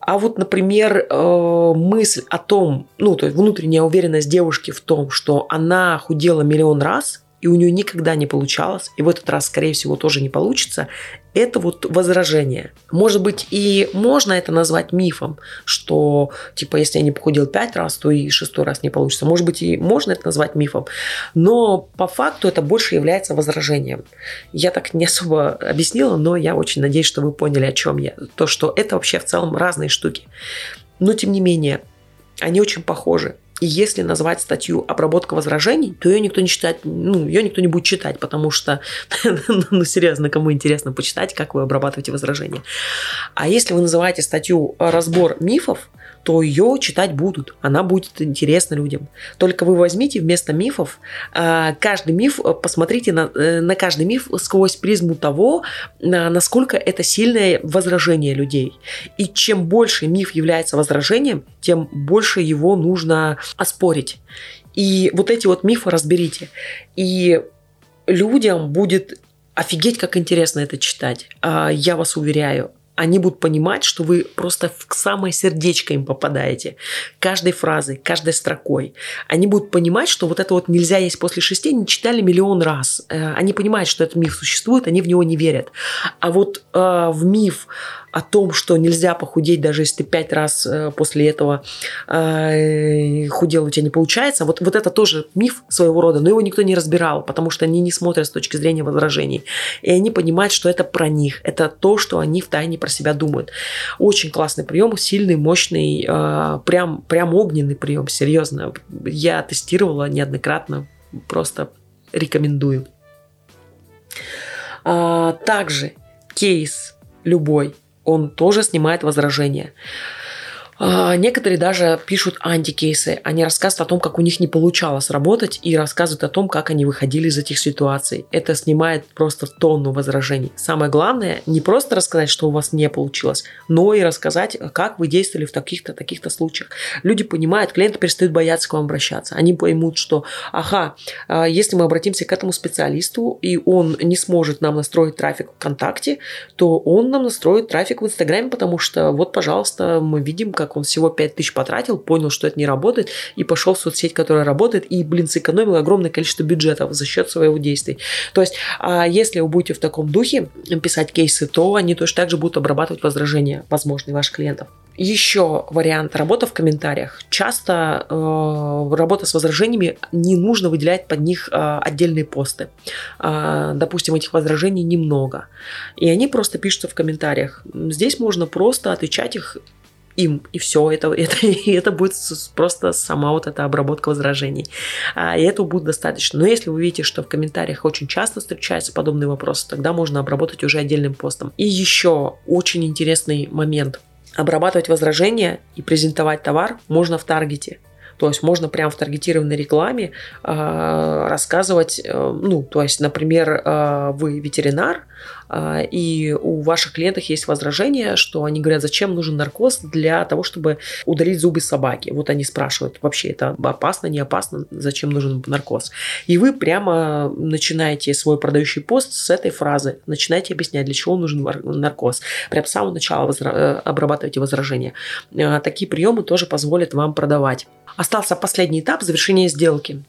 А вот, например, э, мысль о том, ну, то есть внутренняя уверенность девушки в том, что она худела миллион раз, и у нее никогда не получалось, и в этот раз, скорее всего, тоже не получится, это вот возражение. Может быть, и можно это назвать мифом, что, типа, если я не похудел пять раз, то и шестой раз не получится. Может быть, и можно это назвать мифом, но по факту это больше является возражением. Я так не особо объяснила, но я очень надеюсь, что вы поняли, о чем я. То, что это вообще в целом разные штуки. Но, тем не менее, они очень похожи. И если назвать статью «Обработка возражений», то ее никто не читает, ну, ее никто не будет читать, потому что, ну, серьезно, кому интересно почитать, как вы обрабатываете возражения. А если вы называете статью «Разбор мифов», то ее читать будут. Она будет интересна людям. Только вы возьмите вместо мифов а, каждый миф, э, посмотрите на, э, на каждый миф сквозь призму того, насколько это сильное возражение людей. И чем больше миф является возражением, тем больше его нужно оспорить. И вот эти вот мифы разберите. И людям будет офигеть, как интересно это читать. А, я вас уверяю они будут понимать, что вы просто в самое сердечко им попадаете. Каждой фразой, каждой строкой. Они будут понимать, что вот это вот нельзя есть после шести, они читали миллион раз. Э, они понимают, что этот миф существует, они в него не верят. А вот э, в миф о том, что нельзя похудеть, даже если ты пять раз э, после этого э, худел, у тебя не получается. Вот, вот это тоже миф своего рода, но его никто не разбирал, потому что они не смотрят с точки зрения возражений. И они понимают, что это про них, это то, что они в тайне про себя думают. Очень классный прием, сильный, мощный, э, прям, прям огненный прием, серьезно. Я тестировала неоднократно, просто рекомендую. А, также кейс любой он тоже снимает возражения. А, некоторые даже пишут антикейсы. Они рассказывают о том, как у них не получалось работать и рассказывают о том, как они выходили из этих ситуаций. Это снимает просто тонну возражений. Самое главное, не просто рассказать, что у вас не получилось, но и рассказать, как вы действовали в таких-то, таких-то случаях. Люди понимают, клиенты перестают бояться к вам обращаться. Они поймут, что, ага, а, если мы обратимся к этому специалисту, и он не сможет нам настроить трафик ВКонтакте, то он нам настроит трафик в Инстаграме, потому что вот, пожалуйста, мы видим, как он всего 5 тысяч потратил, понял, что это не работает, и пошел в соцсеть, которая работает, и, блин, сэкономил огромное количество бюджетов за счет своего действий. То есть, а если вы будете в таком духе писать кейсы, то они точно так же будут обрабатывать возражения, возможные ваших клиентов. Еще вариант работа в комментариях. Часто э, работа с возражениями не нужно выделять под них э, отдельные посты. Э, допустим, этих возражений немного. И они просто пишутся в комментариях. Здесь можно просто отвечать их им, и все, это, это, это будет просто сама вот эта обработка возражений. А, и этого будет достаточно. Но если вы видите, что в комментариях очень часто встречаются подобные вопросы, тогда можно обработать уже отдельным постом. И еще очень интересный момент. Обрабатывать возражения и презентовать товар можно в таргете. То есть можно прямо в таргетированной рекламе э, рассказывать, э, ну, то есть, например, э, вы ветеринар, и у ваших клиентов есть возражение, что они говорят, зачем нужен наркоз для того, чтобы удалить зубы собаки. Вот они спрашивают, вообще это опасно, не опасно, зачем нужен наркоз. И вы прямо начинаете свой продающий пост с этой фразы, начинаете объяснять, для чего нужен наркоз. Прям с самого начала возра- э, обрабатывайте возражения. Э, такие приемы тоже позволят вам продавать. Остался последний этап завершения сделки.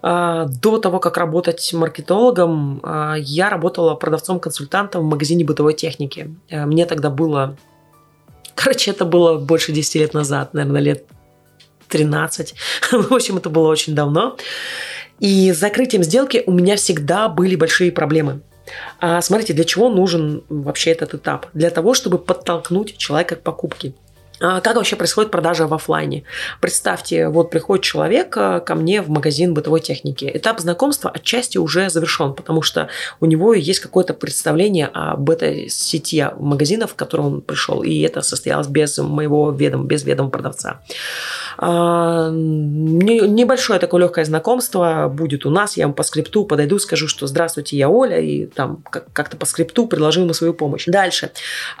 А, до того, как работать маркетологом, а, я работала продавцом-консультантом в магазине бытовой техники. А, мне тогда было... Короче, это было больше 10 лет назад, наверное, лет 13. В общем, это было очень давно. И с закрытием сделки у меня всегда были большие проблемы. Смотрите, для чего нужен вообще этот этап? Для того, чтобы подтолкнуть человека к покупке. А как вообще происходит продажа в офлайне? Представьте, вот приходит человек э, ко мне в магазин бытовой техники. Этап знакомства отчасти уже завершен, потому что у него есть какое-то представление об этой сети магазинов, в котором он пришел, и это состоялось без моего ведома, без ведома продавца. А, небольшое такое легкое знакомство будет у нас, я ему по скрипту подойду, скажу, что здравствуйте, я Оля, и там как-то по скрипту предложу ему свою помощь. Дальше.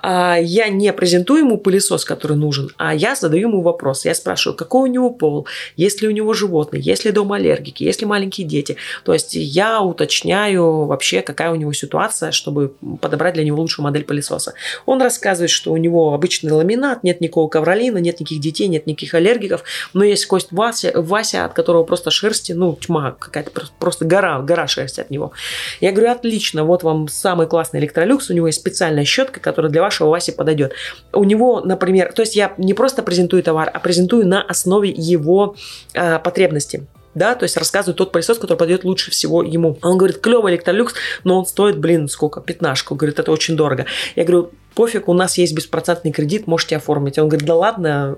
А, я не презентую ему пылесос, который нужен нужен, а я задаю ему вопрос. Я спрашиваю, какой у него пол, есть ли у него животные, есть ли дома аллергики, есть ли маленькие дети. То есть я уточняю вообще, какая у него ситуация, чтобы подобрать для него лучшую модель пылесоса. Он рассказывает, что у него обычный ламинат, нет никакого ковролина, нет никаких детей, нет никаких аллергиков, но есть кость Вася, Вася от которого просто шерсти, ну, тьма какая-то, просто гора, гора шерсти от него. Я говорю, отлично, вот вам самый классный электролюкс, у него есть специальная щетка, которая для вашего Васи подойдет. У него, например, то есть я не просто презентую товар, а презентую на основе его э, потребностей да, то есть рассказываю тот пылесос, который подойдет лучше всего ему. Он говорит, клевый электролюкс, но он стоит, блин, сколько, пятнашку. Говорит, это очень дорого. Я говорю, пофиг, у нас есть беспроцентный кредит, можете оформить. Он говорит, да ладно,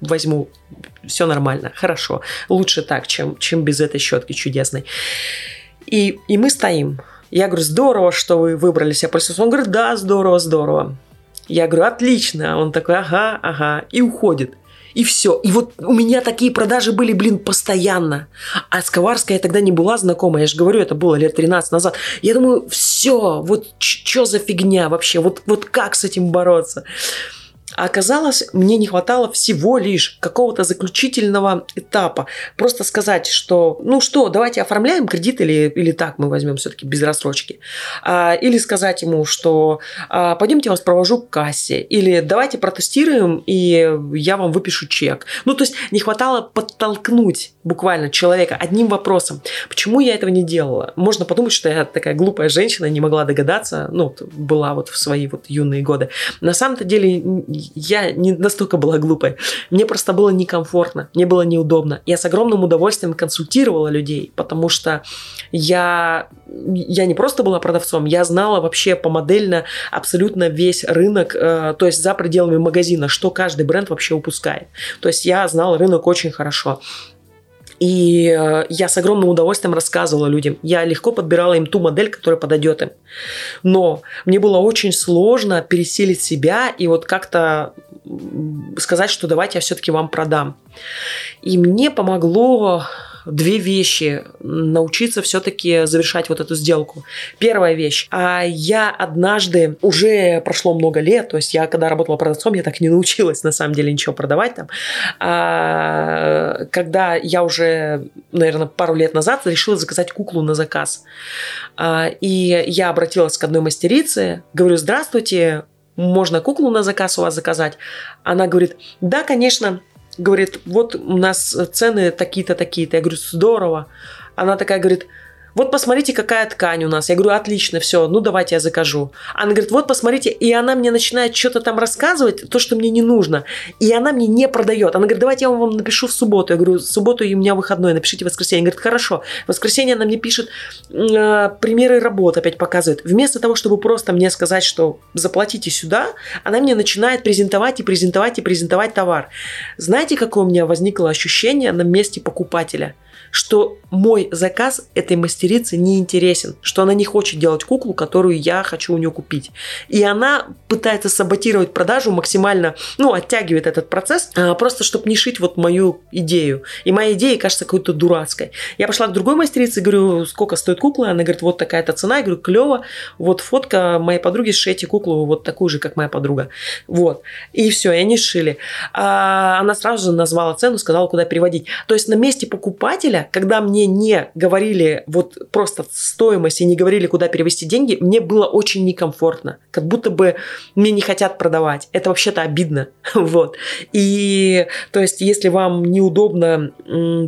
возьму, все нормально, хорошо. Лучше так, чем, чем без этой щетки чудесной. И, и мы стоим. Я говорю, здорово, что вы выбрали себе пылесос. Он говорит, да, здорово, здорово. Я говорю, отлично. Он такой, ага, ага, и уходит. И все. И вот у меня такие продажи были, блин, постоянно. А с Коварской я тогда не была знакома. Я же говорю, это было лет 13 назад. Я думаю, все, вот что за фигня вообще? Вот, вот как с этим бороться? А оказалось, мне не хватало всего лишь какого-то заключительного этапа. Просто сказать, что, ну что, давайте оформляем кредит или, или так мы возьмем все-таки без рассрочки. А, или сказать ему, что а, пойдемте вас провожу к кассе. Или давайте протестируем, и я вам выпишу чек. Ну, то есть не хватало подтолкнуть буквально человека одним вопросом. Почему я этого не делала? Можно подумать, что я такая глупая женщина, не могла догадаться. Ну, была вот в свои вот юные годы. На самом-то деле я не настолько была глупой. Мне просто было некомфортно, мне было неудобно. Я с огромным удовольствием консультировала людей, потому что я, я не просто была продавцом, я знала вообще помодельно абсолютно весь рынок, э, то есть за пределами магазина, что каждый бренд вообще упускает. То есть я знала рынок очень хорошо. И э, я с огромным удовольствием рассказывала людям. Я легко подбирала им ту модель, которая подойдет им. Но мне было очень сложно пересилить себя и вот как-то сказать, что давайте я все-таки вам продам. И мне помогло две вещи научиться все-таки завершать вот эту сделку. Первая вещь. А я однажды, уже прошло много лет, то есть я когда работала продавцом, я так не научилась на самом деле ничего продавать там. А, когда я уже, наверное, пару лет назад решила заказать куклу на заказ. А, и я обратилась к одной мастерице, говорю, здравствуйте, можно куклу на заказ у вас заказать? Она говорит, да, конечно, говорит, вот у нас цены такие-то, такие-то. Я говорю, здорово. Она такая говорит, вот посмотрите, какая ткань у нас. Я говорю, отлично, все, ну давайте я закажу. Она говорит, вот посмотрите, и она мне начинает что-то там рассказывать, то, что мне не нужно. И она мне не продает. Она говорит, давайте я вам напишу в субботу. Я говорю, в субботу и у меня выходной, напишите в воскресенье. Она говорит, хорошо. В воскресенье она мне пишет э, примеры работ, опять показывает. Вместо того, чтобы просто мне сказать, что заплатите сюда, она мне начинает презентовать и презентовать и презентовать товар. Знаете, какое у меня возникло ощущение на месте покупателя – что мой заказ этой мастерице не интересен, что она не хочет делать куклу, которую я хочу у нее купить. И она пытается саботировать продажу максимально, ну, оттягивает этот процесс, а, просто чтобы не шить вот мою идею. И моя идея кажется какой-то дурацкой. Я пошла к другой мастерице, говорю, сколько стоит кукла? Она говорит, вот такая-то цена. Я говорю, клево. Вот фотка моей подруги, сшейте куклу вот такую же, как моя подруга. Вот. И все, и они сшили. А она сразу же назвала цену, сказала, куда переводить. То есть на месте покупателя когда мне не говорили вот просто стоимость и не говорили, куда перевести деньги, мне было очень некомфортно. Как будто бы мне не хотят продавать. Это вообще-то обидно. вот. И то есть, если вам неудобно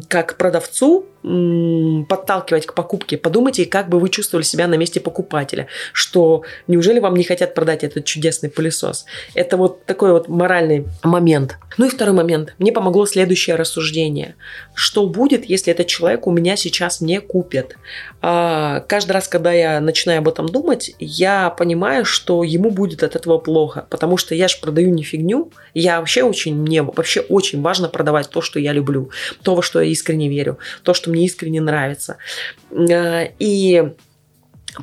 как продавцу, подталкивать к покупке. Подумайте, как бы вы чувствовали себя на месте покупателя, что неужели вам не хотят продать этот чудесный пылесос. Это вот такой вот моральный момент. Ну и второй момент. Мне помогло следующее рассуждение. Что будет, если этот человек у меня сейчас не купит? А, каждый раз, когда я начинаю об этом думать, я понимаю, что ему будет от этого плохо, потому что я же продаю не фигню, я вообще очень, мне вообще очень важно продавать то, что я люблю, то, во что я искренне верю, то, что мне искренне нравится. Э, и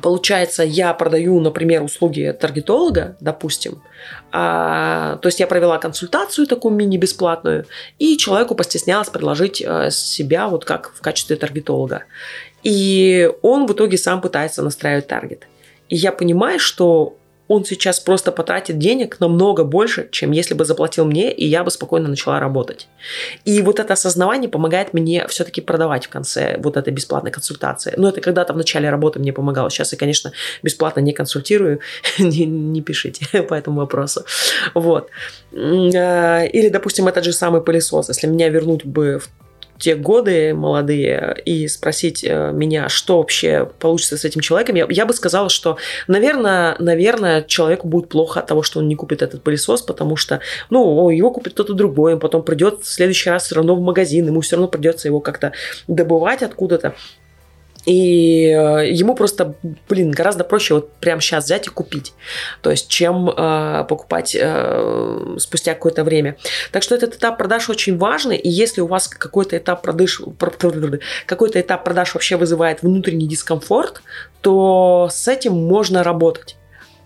Получается, я продаю, например, услуги таргетолога, допустим, а, то есть я провела консультацию такую мини-бесплатную, и человеку постеснялась предложить а, себя вот как в качестве таргетолога. И он в итоге сам пытается настраивать таргет. И я понимаю, что он сейчас просто потратит денег намного больше, чем если бы заплатил мне, и я бы спокойно начала работать. И вот это осознавание помогает мне все-таки продавать в конце вот этой бесплатной консультации. Но это когда-то в начале работы мне помогало. Сейчас я, конечно, бесплатно не консультирую, не, не пишите по этому вопросу. Вот. Э, или, допустим, этот же самый пылесос. Если меня вернуть бы в те годы молодые и спросить э, меня, что вообще получится с этим человеком, я, я бы сказала, что, наверное, наверное, человеку будет плохо от того, что он не купит этот пылесос, потому что, ну, его купит кто-то другой, он потом придет в следующий раз все равно в магазин, ему все равно придется его как-то добывать откуда-то. И э, ему просто, блин, гораздо проще вот прямо сейчас взять и купить, то есть, чем э, покупать э, спустя какое-то время. Так что этот этап продаж очень важный, и если у вас какой-то этап продаж, какой-то этап продаж вообще вызывает внутренний дискомфорт, то с этим можно работать.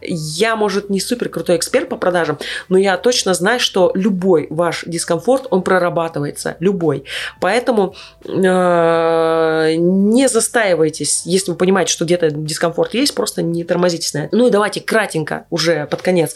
Я, может, не супер крутой эксперт по продажам, но я точно знаю, что любой ваш дискомфорт, он прорабатывается, любой. Поэтому э, не застаивайтесь, если вы понимаете, что где-то дискомфорт есть, просто не тормозитесь на это. Ну и давайте кратенько уже под конец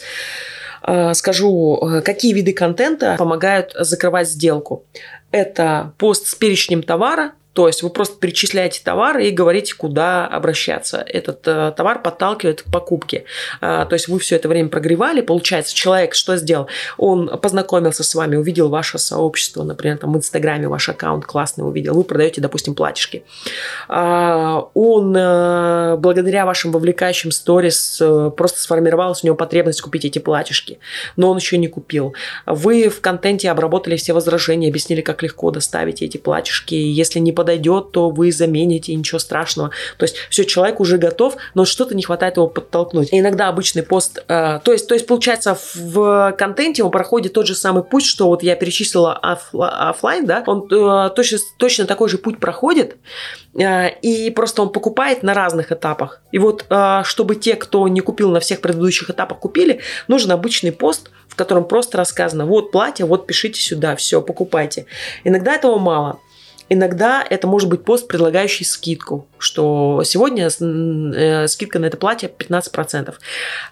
э, скажу, э, какие виды контента помогают закрывать сделку. Это пост с перечнем товара, то есть вы просто перечисляете товары и говорите, куда обращаться. Этот э, товар подталкивает к покупке. А, то есть вы все это время прогревали. Получается, человек что сделал? Он познакомился с вами, увидел ваше сообщество, например, там в Инстаграме ваш аккаунт классный увидел. Вы продаете, допустим, платьишки. А, он э, благодаря вашим вовлекающим сторис э, просто сформировалась у него потребность купить эти платьишки. Но он еще не купил. Вы в контенте обработали все возражения, объяснили, как легко доставить эти платьишки. Если не подойдет то вы замените, ничего страшного. То есть все, человек уже готов, но что-то не хватает его подтолкнуть. И иногда обычный пост, э, то есть, то есть получается в контенте он проходит тот же самый путь, что вот я перечислила офлайн, да, он э, точно, точно такой же путь проходит, э, и просто он покупает на разных этапах. И вот э, чтобы те, кто не купил на всех предыдущих этапах, купили, нужен обычный пост, в котором просто рассказано, вот платье, вот пишите сюда, все, покупайте. Иногда этого мало. Иногда это может быть пост, предлагающий скидку, что сегодня э, скидка на это платье 15%.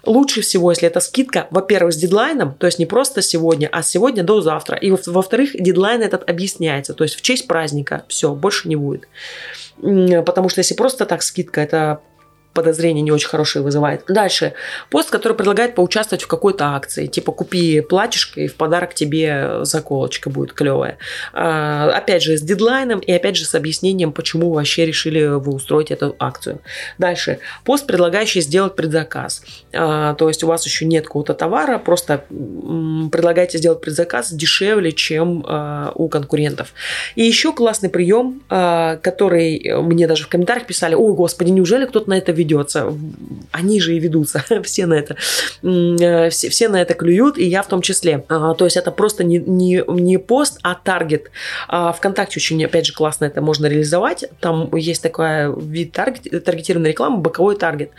Лучше всего, если это скидка, во-первых, с дедлайном, то есть не просто сегодня, а сегодня до завтра. И во-вторых, дедлайн этот объясняется, то есть в честь праздника, все, больше не будет. Потому что если просто так скидка, это подозрения не очень хорошие вызывает. Дальше. Пост, который предлагает поучаствовать в какой-то акции. Типа купи платьишко и в подарок тебе заколочка будет клевая. А, опять же, с дедлайном и опять же с объяснением, почему вообще решили вы устроить эту акцию. Дальше. Пост, предлагающий сделать предзаказ. А, то есть у вас еще нет какого-то товара, просто предлагаете сделать предзаказ дешевле, чем а, у конкурентов. И еще классный прием, который мне даже в комментариях писали, ой, господи, неужели кто-то на это ведет? Ведется. Они же и ведутся. все на это. Э, все, все на это клюют, и я в том числе. А, то есть это просто не, не, не пост, а таргет. А, Вконтакте очень, опять же, классно это можно реализовать. Там есть такой вид таргет, таргетированной рекламы, боковой таргет.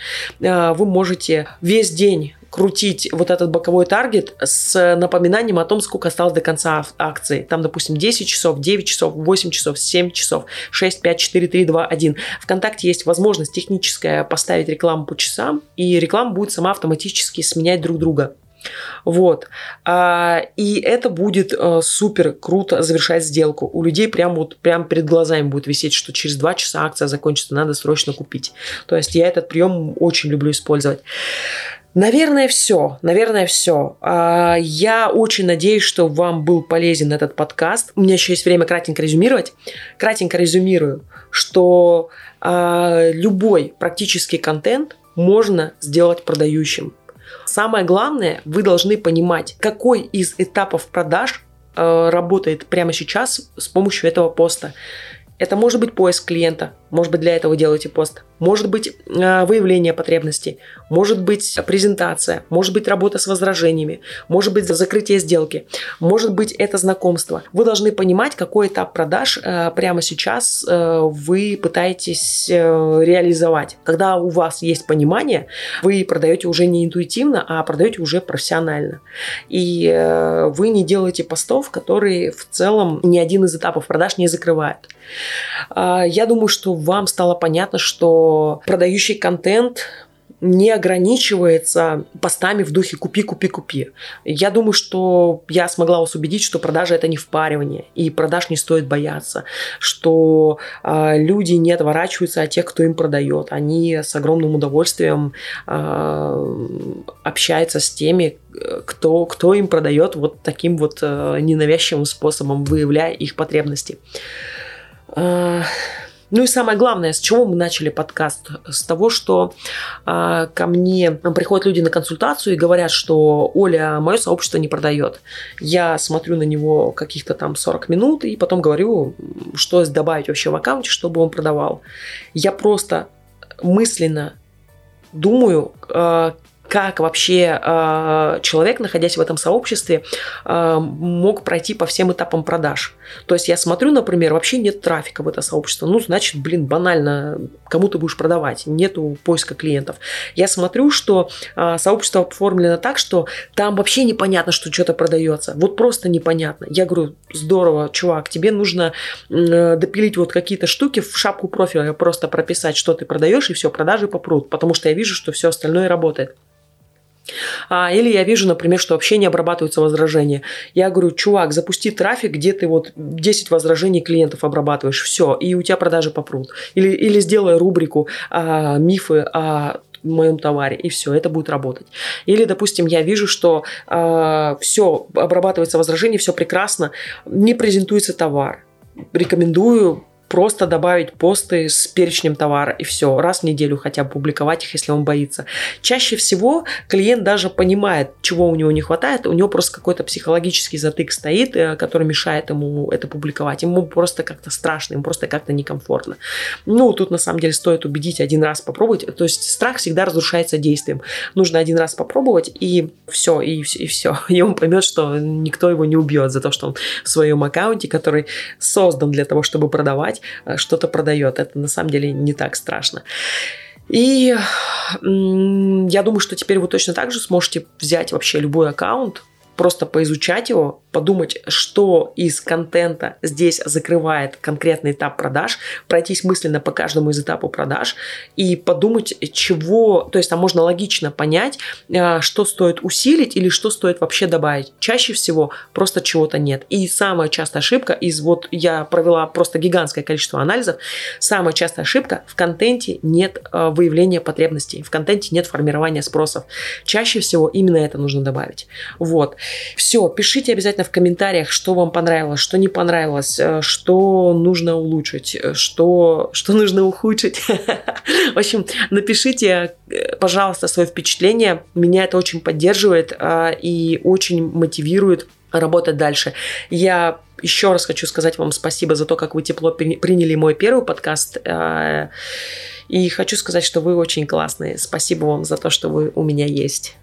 А, вы можете весь день крутить вот этот боковой таргет с напоминанием о том, сколько осталось до конца акции. Там, допустим, 10 часов, 9 часов, 8 часов, 7 часов, 6, 5, 4, 3, 2, 1. Вконтакте есть возможность техническая поставить рекламу по часам, и реклама будет сама автоматически сменять друг друга. Вот. А, и это будет а, супер круто завершать сделку. У людей прям вот прям перед глазами будет висеть, что через два часа акция закончится, надо срочно купить. То есть я этот прием очень люблю использовать. Наверное, все. Наверное, все. А, я очень надеюсь, что вам был полезен этот подкаст. У меня еще есть время кратенько резюмировать. Кратенько резюмирую, что а, любой практический контент можно сделать продающим. Самое главное, вы должны понимать, какой из этапов продаж а, работает прямо сейчас с помощью этого поста. Это может быть поиск клиента, может быть для этого делаете пост, может быть э, выявление потребностей, может быть презентация, может быть работа с возражениями, может быть закрытие сделки, может быть это знакомство. Вы должны понимать, какой этап продаж э, прямо сейчас э, вы пытаетесь реализовать. Когда у вас есть понимание, вы продаете уже не интуитивно, а продаете уже профессионально. И вы не делаете постов, которые в целом ни один из этапов продаж не закрывают. Я думаю, что вам стало понятно, что продающий контент не ограничивается постами в духе «купи, купи, купи». Я думаю, что я смогла вас убедить, что продажа – это не впаривание, и продаж не стоит бояться, что э, люди не отворачиваются от тех, кто им продает. Они с огромным удовольствием э, общаются с теми, кто, кто им продает вот таким вот э, ненавязчивым способом, выявляя их потребности. Э, Ну и самое главное, с чего мы начали подкаст? С того, что э, ко мне приходят люди на консультацию и говорят, что Оля, мое сообщество не продает. Я смотрю на него каких-то там 40 минут и потом говорю, что добавить вообще в аккаунте, чтобы он продавал. Я просто мысленно думаю, э, как вообще э, человек, находясь в этом сообществе, э, мог пройти по всем этапам продаж. То есть я смотрю, например, вообще нет трафика в это сообщество. Ну, значит, блин, банально, кому ты будешь продавать? Нету поиска клиентов. Я смотрю, что э, сообщество оформлено так, что там вообще непонятно, что что-то продается. Вот просто непонятно. Я говорю, здорово, чувак, тебе нужно э, допилить вот какие-то штуки в шапку профиля, просто прописать, что ты продаешь, и все, продажи попрут. Потому что я вижу, что все остальное работает. А, или я вижу, например, что вообще не обрабатываются возражения. Я говорю, чувак, запусти трафик, где ты вот 10 возражений клиентов обрабатываешь, все, и у тебя продажи попрут. Или, или сделай рубрику а, мифы о моем товаре, и все, это будет работать. Или, допустим, я вижу, что э, все, обрабатывается возражение, все прекрасно, не презентуется товар. Рекомендую просто добавить посты с перечнем товара и все, раз в неделю хотя бы публиковать их, если он боится. Чаще всего клиент даже понимает, чего у него не хватает, у него просто какой-то психологический затык стоит, э, который мешает ему это публиковать. Ему просто как-то страшно, ему просто как-то некомфортно. Ну, тут на самом деле стоит убедить один раз попробовать. То есть страх всегда разрушается действием. Нужно один раз попробовать и все, и, и все. И он поймет, что никто его не убьет за то, что он в своем аккаунте, который создан для того, чтобы продавать, продавать, э, что-то продает. Это на самом деле не так страшно. И я думаю, что теперь вы точно так же сможете взять вообще любой аккаунт, просто поизучать его, подумать, что из контента здесь закрывает конкретный этап продаж, пройтись мысленно по каждому из этапов продаж и подумать, чего, то есть там можно логично понять, а, что стоит усилить или что стоит вообще добавить. Чаще всего просто чего-то нет. И самая частая ошибка из вот я провела просто гигантское количество анализов, самая частая ошибка в контенте нет а, выявления потребностей, в контенте нет формирования спросов. Чаще всего именно это нужно добавить. Вот. Все, пишите обязательно в комментариях, что вам понравилось, что не понравилось, э, что нужно улучшить, э, что, что нужно ухудшить. В общем, напишите, э, пожалуйста, свое впечатление. Меня это очень поддерживает и очень мотивирует работать дальше. Я еще раз хочу сказать вам спасибо за то, как вы тепло приняли мой первый подкаст. И хочу сказать, что вы очень классные. Спасибо вам за то, что вы у меня есть.